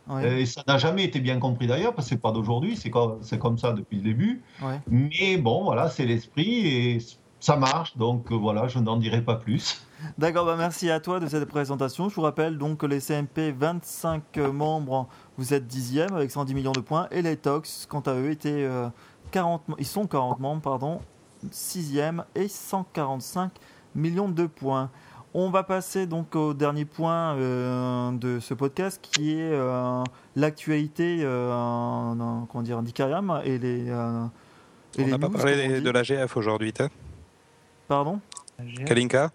Ouais, Et ça n'a jamais été bien compris d'ailleurs, parce que c'est pas d'aujourd'hui, c'est comme, c'est comme ça depuis le début. ouais. Mais bon, voilà, c'est l'esprit et ça marche. Donc euh, voilà, je n'en dirai pas plus. D'accord, bah merci à toi de cette présentation. Je vous rappelle donc que les CMP, 25 membres, vous êtes dixième avec 110 millions de points. Et les TOX, quant à eux, étaient euh, 40, ils sont 40 membres, pardon, sixième et 145 millions de points. On va passer donc au dernier point euh, de ce podcast qui est euh, l'actualité euh, en- comment dire, d'Icariam et les. euh, et On n'a pas parlé on dit. de la GF aujourd'hui, t'as Pardon Kalinka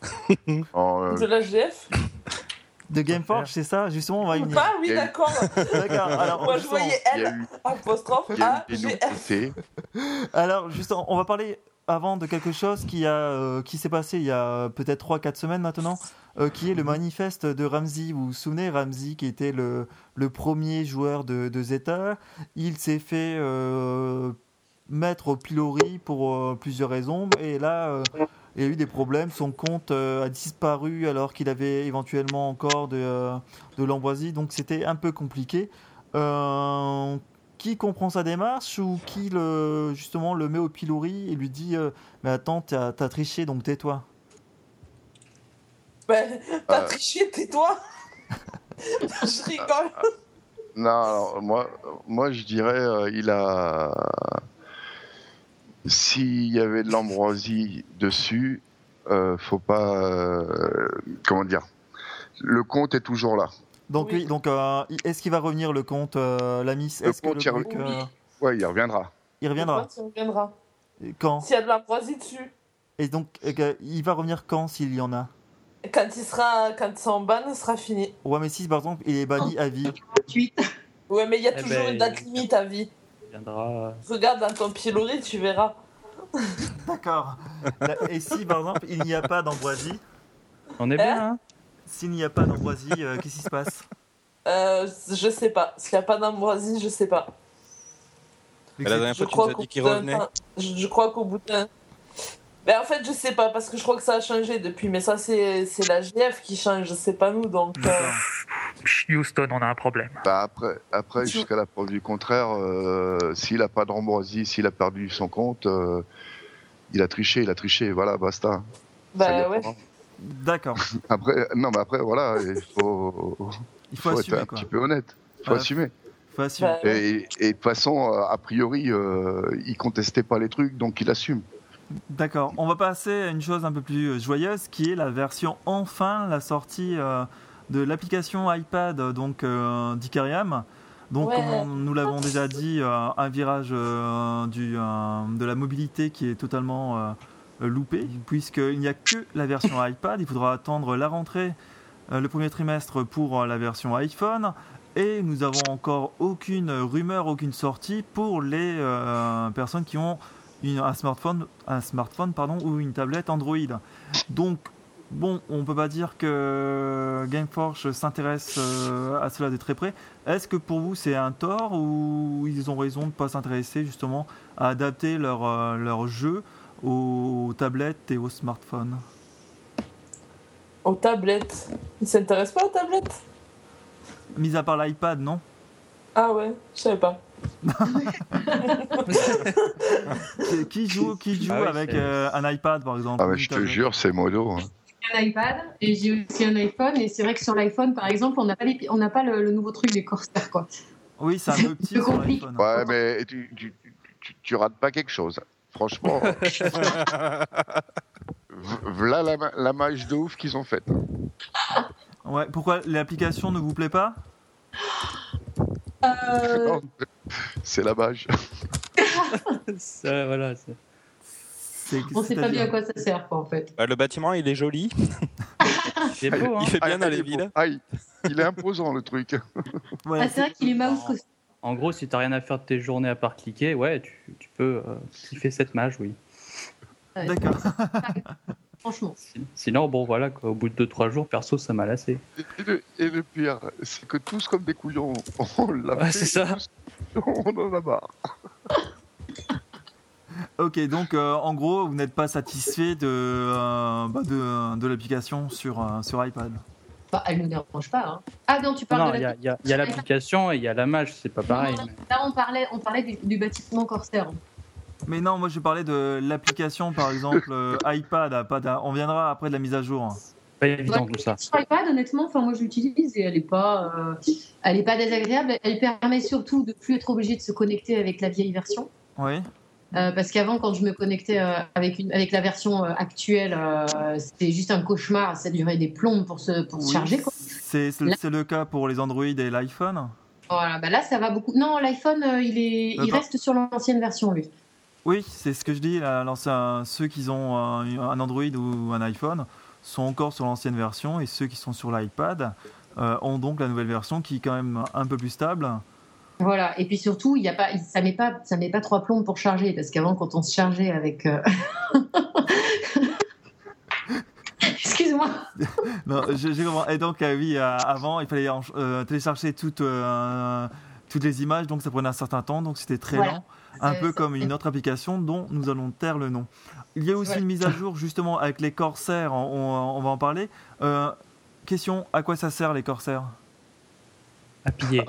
Oh, euh, De l'HDF De Gameforge, c'est ça Justement, on va y venir. Ah oui, d'accord. D'accord, alors, Moi, je voyais L, apostrophe, a G, F. Alors, justement, on va parler avant de quelque chose qui, a, euh, qui s'est passé il y a peut-être 3-4 semaines maintenant, euh, qui est le manifeste de Ramsey. Vous vous souvenez, Ramsey, qui était le, le premier joueur de, de Zeta, il s'est fait euh, mettre au pilori pour plusieurs raisons, et là, il y a eu des problèmes. Son compte a disparu alors qu'il avait éventuellement encore de, de l'ambroisie, donc c'était un peu compliqué. Qui comprend sa démarche ou qui le, justement le met au pilori et lui dit euh, Mais attends, t'as as triché donc tais-toi Ben, t'as Euh. triché, tais-toi. je rigole. Non, alors, moi, moi je dirais, euh, il a. S'il y avait de l'ambroisie dessus, euh, faut pas. euh, comment dire Le compte est toujours là. Donc, Oui. oui, donc euh, est-ce qu'il va revenir le compte, euh, la Miss? Le Est-ce que le compte, il euh, Ouais, il reviendra. il reviendra? Quand? S'il y a de l'ambroisie dessus. Et donc, euh, il va revenir quand s'il y en a? Quand il sera, quand son ban sera fini. Ouais, mais si par exemple il est banni à vie. Suite. Ouais, mais il y a Eh toujours ben, une date limite à vie. Il viendra. Regarde dans ton pilori, tu verras. D'accord. Là, Et si par exemple il n'y a pas d'ambroisie? On est bien, hein? S'il n'y a pas d'ambroisie, euh, qu'est-ce qui se passe Euh, je sais pas. S'il n'y a pas d'ambroisie, je sais pas. Mais la dernière Je fois, tu nous crois as qu'au dit qu'il revenait. Je, je crois qu'au bout d'un. Ben, en fait, je sais pas, parce que je crois que ça a changé depuis, mais ça, c'est c'est la GF qui change, c'est pas nous, donc. euh. Houston, on a un problème. Bah après, après Tu- jusqu'à la preuve du contraire, euh, s'il a pas d'ambroisie, s'il a perdu son compte, euh, il a triché, il a triché, voilà, basta. Bah ouais. vraiment. D'accord. Après, non, mais après, voilà, il faut, Il faut faut être assumer un quoi. petit peu honnête. Il faut Ouais. assumer. Il faut assumer. Bah. Et, et de toute façon, euh, a priori, euh, il contestait pas les trucs, donc il assume. D'accord. On va passer à une chose un peu plus euh, joyeuse qui est la version enfin, la sortie euh, de l'application iPad donc euh, d'Icariam. Donc, Ouais. comme on- nous l'avons déjà dit, euh, un virage euh, du, euh, de la mobilité qui est totalement euh, loupé, puisqu'il n'y a que la version iPad. Il faudra attendre la rentrée, euh, le premier trimestre pour euh, la version iPhone. Et nous avons encore aucune rumeur, aucune sortie pour les euh, personnes qui ont une- un smartphone, un smartphone pardon, ou une tablette Android. Donc, bon, on peut pas dire que Gameforge s'intéresse euh, à cela de très près. Est-ce que pour vous c'est un tort ou ils ont raison de ne pas s'intéresser justement à adapter leur, euh, leur jeu aux tablettes et aux smartphones Aux tablettes. Ils s'intéressent pas aux tablettes? Mis à part l'iPad, non? Ah ouais, je savais pas. Qui- joue, qui joue Ah oui, avec euh, un iPad par exemple? Ah, une je te jure, c'est modo. hein. un iPad et j'ai aussi un iPhone et c'est vrai que sur l'iPhone par exemple on n'a pas, les- on n'a pas le, le nouveau truc des Corsair quoi. Oui, c'est un peu petit Je sur l'iPhone. Ouais, mais tu, tu, tu, tu rates pas quelque chose. Franchement, voilà la, ma- la mage de ouf qu'ils ont faite. Ouais, pourquoi l'application ne vous plaît pas? Euh, C'est la mage. Ça, voilà. on sait pas bien à quoi ça sert quoi en fait. Bah, le bâtiment, il est joli. C'est beau, hein. Il fait bien dans Ah, les il est villes. beau. Il, il est imposant le truc. Ouais, Ah, c'est vrai qu'il est mouse costume. En gros, si t'as rien à faire de tes journées à part cliquer, ouais, tu, tu peux euh, kiffer cette mage, oui. D'accord. franchement. Sin- Sinon, bon, voilà, quoi, au bout de 2-3 jours, perso, ça m'a lassé. Et le, et le pire, c'est que tous comme des couillons, on l'a Ouais, fait, c'est ça. tous, on en a marre. Ok, donc euh, en gros, vous n'êtes pas satisfait de, euh, bah, de, de l'application sur, euh, sur iPad. Bah, elle ne nous dérange pas. hein. Ah non, tu parles il de y la a, il y a- il y a l'application et il y a la mage, c'est pas pareil. Non, mais- Là on parlait, on parlait du, du bâtiment Corsair. Mais non, moi je parlais de l'application par exemple euh, iPad. ah, d'un- on viendra après de la mise à jour. hein. Pas évident Ouais, tout ça. Sur iPad, honnêtement, enfin moi je l'utilise et elle est pas, euh, elle est pas désagréable. Elle permet surtout de plus être obligé de se connecter avec la vieille version. Oui. Euh, parce qu'avant, quand je me connectais euh, avec, une, avec la version euh, actuelle, c'était juste un cauchemar. Ça durait des plombes pour se, pour se charger. C'est le cas pour les Android et l'iPhone. Voilà, bah là, ça va beaucoup. Non, l'iPhone, il, est, il reste sur l'ancienne version, lui. Oui, c'est ce que je dis. là, l'ancien- ceux qui ont un, un Android ou un iPhone sont encore sur l'ancienne version et ceux qui sont sur l'iPad ont donc la nouvelle version qui est quand même un peu plus stable. Voilà. Et puis surtout, il y a pas, ça met pas, ça met pas trois plombes pour charger, parce qu'avant, quand on se chargeait avec. euh, Excuse-moi. Non, j'ai compris. Et donc, euh, oui, euh, avant, il fallait en- euh, télécharger toutes, euh, toutes les images, donc ça prenait un certain temps, donc c'était très Voilà. lent. Un peu ça- comme une autre application dont nous allons taire le nom. Il y a aussi Voilà. une mise à jour justement avec les corsaires, on, on- va en parler. Euh, question, à quoi ça sert les corsaires? À piller.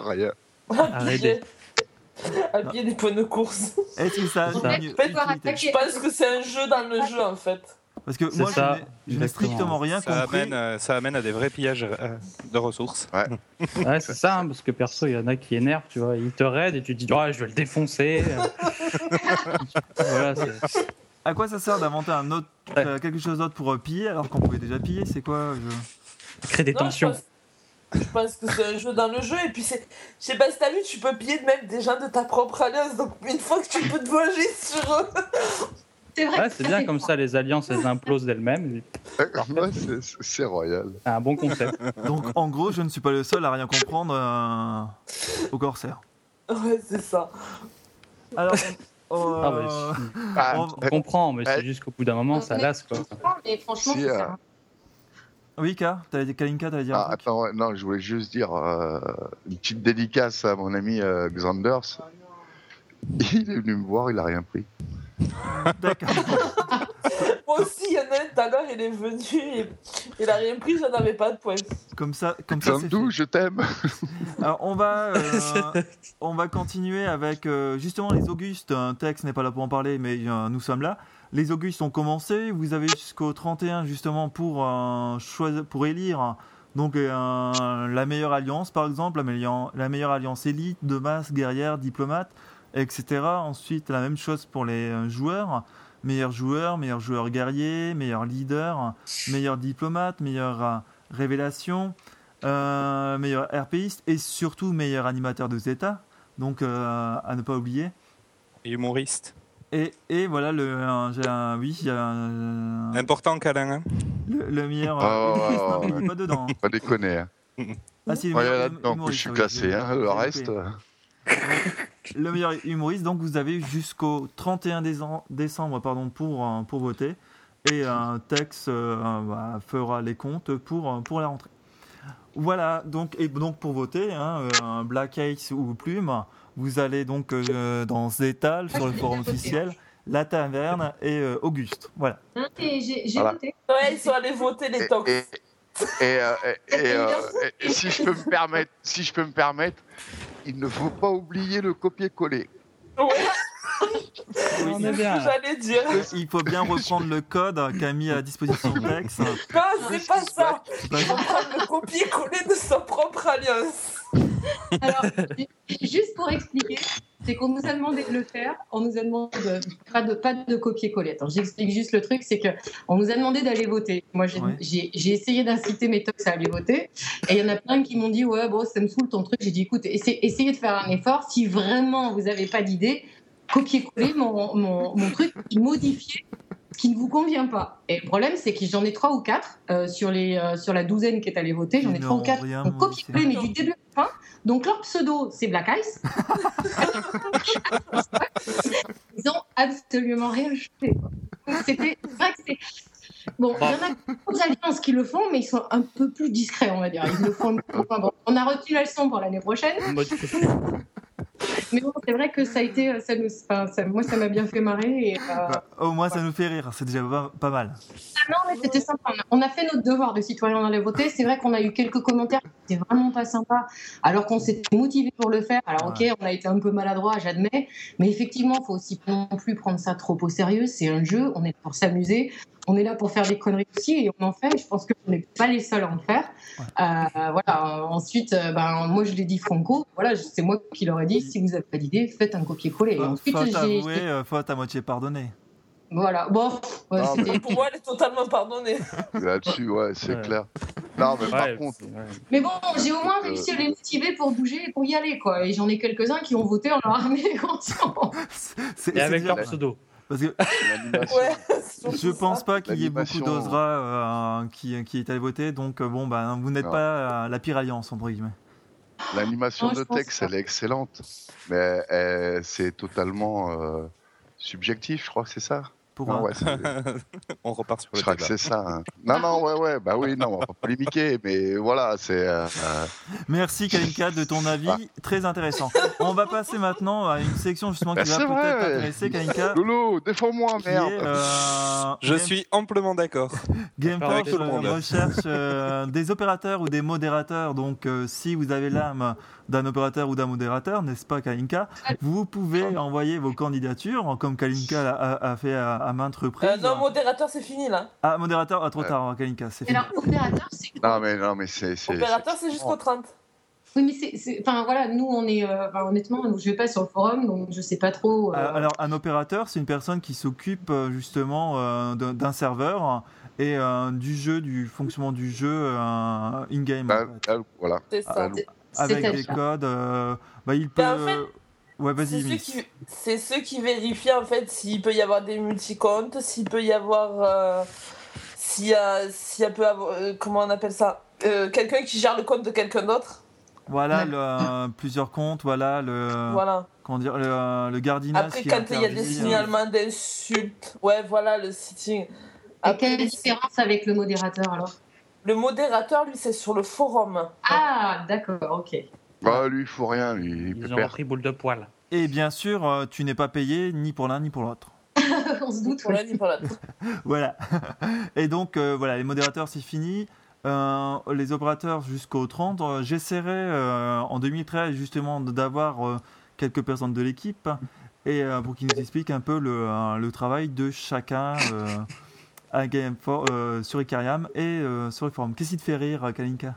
À pied des pneus de course. Est-ce que ça a Ça. Je pense que c'est un jeu dans le jeu en fait. Parce que C'est moi, je ça, n'ai- je n'ai strictement rien Ça compris. amène, euh, ça amène à des vrais pillages euh, de ressources. Ouais, c'est ça, hein, parce que perso, il y en a qui énervent, tu vois. Ils te raident et tu te dis, oh, je vais le défoncer. voilà, c'est- À quoi ça sert d'inventer un autre, Ouais. euh, quelque chose d'autre pour piller alors qu'on pouvait déjà piller C'est quoi je... ça crée des Non, je tensions. pense- Je pense que c'est un jeu dans le jeu et puis c'est. Je sais pas si t'as vu, tu peux piller même des gens de ta propre alliance donc une fois que tu peux te venger sur eux. C'est vrai. Ouais, c'est bien comme ça, les alliances, elles implosent d'elles-mêmes. Ouais, c'est- royal. C'est un bon concept. Donc en gros, je ne suis pas le seul à rien comprendre euh, au corsaire. Ouais, c'est ça. Alors, on- Ah, euh, Ah, on- Je comprends, mais c'est juste qu'au bout d'un moment, ça lasse, quoi. Mais franchement, Si, euh. Oui, K, t'allais Kalinka, t'allais dire. Ah, attends, ouais, non, je voulais juste dire euh, une petite dédicace à mon ami euh, Xanders. Il est venu me voir, il a rien pris. D'accord. Moi aussi, il y en a un tout à l'heure, il est venu et il a rien pris, j'en avais pas de points. Comme ça, comme ça, je t'aime. Alors, on va, euh, on va continuer avec euh, justement les Augustes. Un texte n'est pas là pour en parler, mais euh, nous sommes là. Les Augustes ont commencé. Vous avez jusqu'au 31 justement pour euh, choisir, pour élire donc euh, la meilleure alliance, par exemple, la meilleure, alliance élite, de masse, guerrière, diplomate, etc. Ensuite, la même chose pour les euh, joueurs. Meilleur joueur, meilleur joueur guerrier, meilleur leader, meilleur diplomate, meilleure révélation, meilleur RPiste et surtout meilleur animateur de Zeta. Donc à ne pas oublier. Humoriste. Et, et voilà le un- j'ai un- oui il y a un- Important, Câlin. Hein le, le meilleur Oh, euh, non, il pas dedans. hein. Pas déconner. Hein. Ah si le Ouais, meilleur là-dedans que je suis classé. Hein. Le reste. le meilleur humoriste. Donc vous avez jusqu'au 31 décem- décembre pardon, pour, euh, pour voter. Et un texte euh, bah, fera les comptes pour, pour la rentrée. Voilà, donc, et donc pour voter, hein, euh, un Black Ace ou Plume, vous allez donc euh, dans Zeta sur le forum officiel, la taverne et euh, Auguste. Voilà. Hein, et J'ai Voilà. voté. Ouais, ils sont allés voter les tox. et, et, euh, et- et, euh, et- et si je peux me permettre, si je peux me permettre, il ne faut pas oublier le copier-coller. Ouais, On c'est est ce que j'allais dire. Il faut bien reprendre le code qu'a mis à disposition Tex. Non, c'est pas ça. Il faut prendre le copier-coller de sa propre alliance. Alors, juste pour expliquer, c'est qu'on nous a demandé de le faire, on nous a demandé de, pas de, pas de copier-coller. Attends, j'explique juste le truc, c'est que on nous a demandé d'aller voter. Moi, j'ai Ouais. j'ai- j'ai essayé d'inciter mes tox à aller voter, et il y en a plein qui m'ont dit ouais, bon, ça me saoule ton truc. J'ai dit écoute, essayez, essayez de faire un effort. Si vraiment vous n'avez pas d'idée, copier-coller mon, mon, mon truc, modifier ce qui ne vous convient pas. Et le problème, c'est que j'en ai trois ou quatre euh, sur, les, euh, sur la douzaine qui est allée voter. J'en ai trois ou quatre. rien Donc copier-coller, mais du début à la fin. Donc leur pseudo, c'est Black Ice. Ils ont absolument rien. Donc, C'était vrai que c'est. Bon, il y en a d'autres alliances qui le font, mais ils sont un peu plus discrets, on va dire. Ils le font. Enfin, bon, on a retenu la leçon pour l'année prochaine. Mais bon, c'est vrai que ça a été. Ça nous, enfin, ça- moi, ça m'a bien fait marrer. Et, euh, bah, au moins, ça nous fait rire. C'est déjà pas, pas mal. Ah non, mais c'était sympa. On a- On fait notre devoir de citoyen dans les voter. C'est vrai qu'on a eu quelques commentaires qui étaient vraiment pas sympas, alors qu'on s'était motivé pour le faire. Alors, ok, on a été un peu maladroit, j'admets. Mais effectivement, il faut aussi pas non plus prendre ça trop au sérieux. C'est un jeu, on est pour s'amuser. On est là pour faire des conneries aussi et on en fait. Je pense qu'on n'est pas les seuls à en faire. Euh, voilà. Ensuite, euh, ben, moi, je l'ai dit franco. Voilà, c'est moi qui leur ai dit si vous n'avez pas d'idée, faites un copier-coller. Ensuite, Faute j'ai. avouée, euh, faute à moitié pardonnée. Voilà. Bon, ouais, Ah, Pour moi, elle est totalement pardonnée. Là-dessus, ouais, c'est Ouais. clair. Non, mais par contre. Mais bon, j'ai au moins réussi à les motiver pour bouger et pour y aller, quoi. Et j'en ai quelques-uns qui ont voté en leur armée. C'est- Et avec leur pseudo. Parce que. Ouais, je pense ça. pas qu'il y ait beaucoup d'Ozra euh, qui, qui est allé voter. Donc, euh, bon, bah, vous n'êtes pas euh, la pire alliance, entre guillemets. L'animation de texte, elle est excellente. Mais euh, c'est totalement euh, subjectif, je crois que c'est ça. Pour Non, un- ouais, c'est- On repart sur je le crois que c'est ça. hein. Non, non, ouais, ouais, bah oui, non, on va pas polémiquer, mais voilà, c'est. euh, euh, Merci Kalinka de ton avis, Ah. très intéressant. On va passer maintenant à une section justement qui Bah, va c'est peut-être vrai. t'intéresser Kalinka. Lolo, défends-moi, qui est, merde. euh, Je Game- suis amplement d'accord. Monde. recherche euh, des opérateurs ou des modérateurs. Donc, euh, si vous avez l'âme d'un opérateur ou d'un modérateur, n'est-ce pas, Kalinka Vous pouvez envoyer vos candidatures, comme Kalinka a, a fait à, à maintes reprises. Euh, non, modérateur, c'est fini là. Ah, modérateur, ah, trop tard, hein, Kalinka, c'est fini. alors, opérateur, c'est Non, mais, non, mais c'est. c'est- Opérateur, c'est jusqu'au 30. Oui, mais c'est- c'est. Enfin, voilà, nous, on est. euh, enfin, honnêtement, je vais pas sur le forum, donc je sais pas trop. euh, Euh, Alors, un opérateur, c'est une personne qui s'occupe justement euh, d'un serveur et euh, du jeu, du fonctionnement du jeu euh, in-game. Bah, en fait. là, voilà. C'est Ah, ça. Bah, Avec des codes. euh, bah, il peut. Mais en fait, ouais, C'est vas-y, ceux, qui, c'est ceux qui vérifient en fait s'il peut y avoir des multicomptes, s'il peut y avoir. euh, s'il y a, s'il y a peut avoir. euh, comment on appelle ça Euh, Quelqu'un qui gère le compte de quelqu'un d'autre. Voilà, Ouais. le, euh, plusieurs comptes, voilà, le, Voilà. comment dire, le, euh, le gardiennage Après, qui quand il y a des euh, signalements d'insultes, ouais, voilà le sitting. Et Après, quelle est la les- différence avec le modérateur alors? Le modérateur, lui, c'est sur le forum. Ah, d'accord, ok. Bah, lui, il faut rien, lui. Il Ils ont repris boule de poil. Et bien sûr, euh, tu n'es pas payé ni pour l'un ni pour l'autre. On se doute. Pour l'un ni pour l'autre. Voilà. Et donc, euh, voilà, les modérateurs, c'est fini. Euh, les opérateurs jusqu'au 30. Euh, J'essaierai euh, en 2013 justement d'avoir euh, quelques personnes de l'équipe et euh, pour qu'ils nous expliquent un peu le, euh, le travail de chacun euh, à Game For- euh, sur Icariam et euh, sur forum. Qu'est-ce qui te fait rire, Kalinka?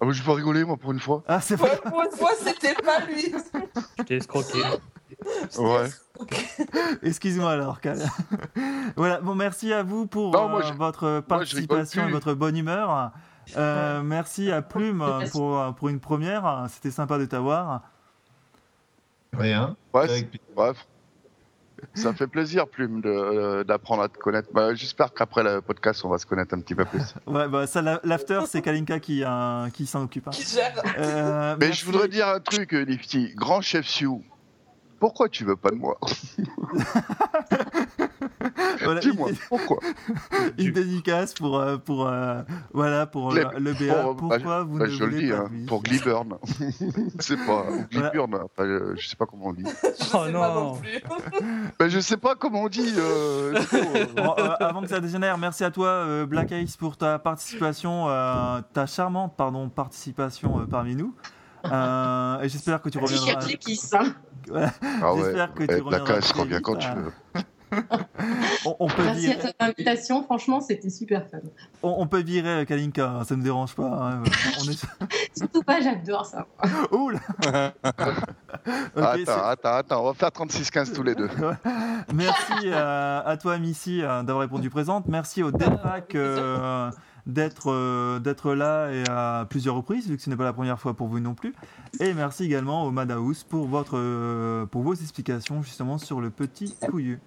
Ah, bah, je vais pas rigoler, moi, pour une fois. Ah, c'est vrai. Ouais, pour une fois, c'était pas lui. Je t'ai escroqué. Ouais. Excuse-moi alors, Kal. voilà, bon, merci à vous pour Non, moi, euh, je- votre moi, participation et votre bonne humeur. Euh, merci à Plume euh, pour, euh, pour une première. C'était sympa de t'avoir. Rien. Ouais, bref. Ça fait plaisir, Plume, de- euh, d'apprendre à te connaître. Bah, J'espère qu'après le podcast, on va se connaître un petit peu plus. Ouais, bah, ça, la- l'after, c'est Kalinka qui, euh, qui s'en occupe. hein. Qui gère. Euh, Mais merci. je voudrais dire un truc, Lifty. Grand chef Sioux, pourquoi tu veux pas de moi Voilà, Dis-moi, une, pourquoi une dédicace pour, euh, pour, euh, voilà, pour Les- le, BA. pour- Pourquoi vous Bah, ne Je le voulez dis, pas hein, pour Gliburn. c'est pas. Ou Voilà. Gliburn, enfin, euh, je sais pas comment on dit. Je sais Oh pas non. non plus. Bah, je sais pas comment on dit. euh, euh. Bon, euh, avant que ça dégénère, merci à toi euh, Black Ice pour ta participation, euh, ta charmante pardon participation euh, parmi nous. Euh, j'espère que tu reviendras. Hein. Ah ouais, J'espère que tu la reviendras casse très revient quand tu euh. veux. On, on peut Merci à virer, ton invitation. Franchement, c'était super fun. on, on peut virer Kalinka, hein, ça ne me dérange pas. hein. On est... Surtout pas, j'adore ça. C'est- attends, attends, attends, on va faire 36-15 tous les deux. Merci euh, à toi Missy euh, d'avoir répondu présente. Merci au Delpac euh, d'être euh, d'être là et à plusieurs reprises vu que ce n'est pas la première fois pour vous non plus. Et merci également au Madhouse pour votre euh, pour vos explications justement sur le petit couillu.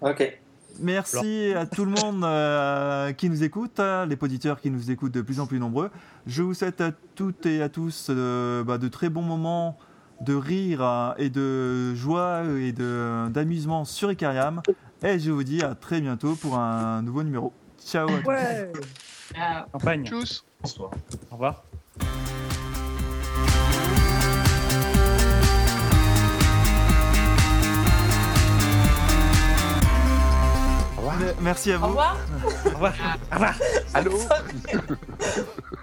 Ok. Merci à tout le monde euh, qui nous écoute, euh, les auditeurs qui nous écoutent de plus en plus nombreux. Je vous souhaite à toutes et à tous bah, de très bons moments de rire euh, et de joie et de- d'amusement sur Icariam. Et je vous dis à très bientôt pour un nouveau numéro. Ciao à tous. Ouais. Ah, Campagne. Tchuss Au revoir. Merci à Au vous. revoir. Au revoir. Au revoir. Allô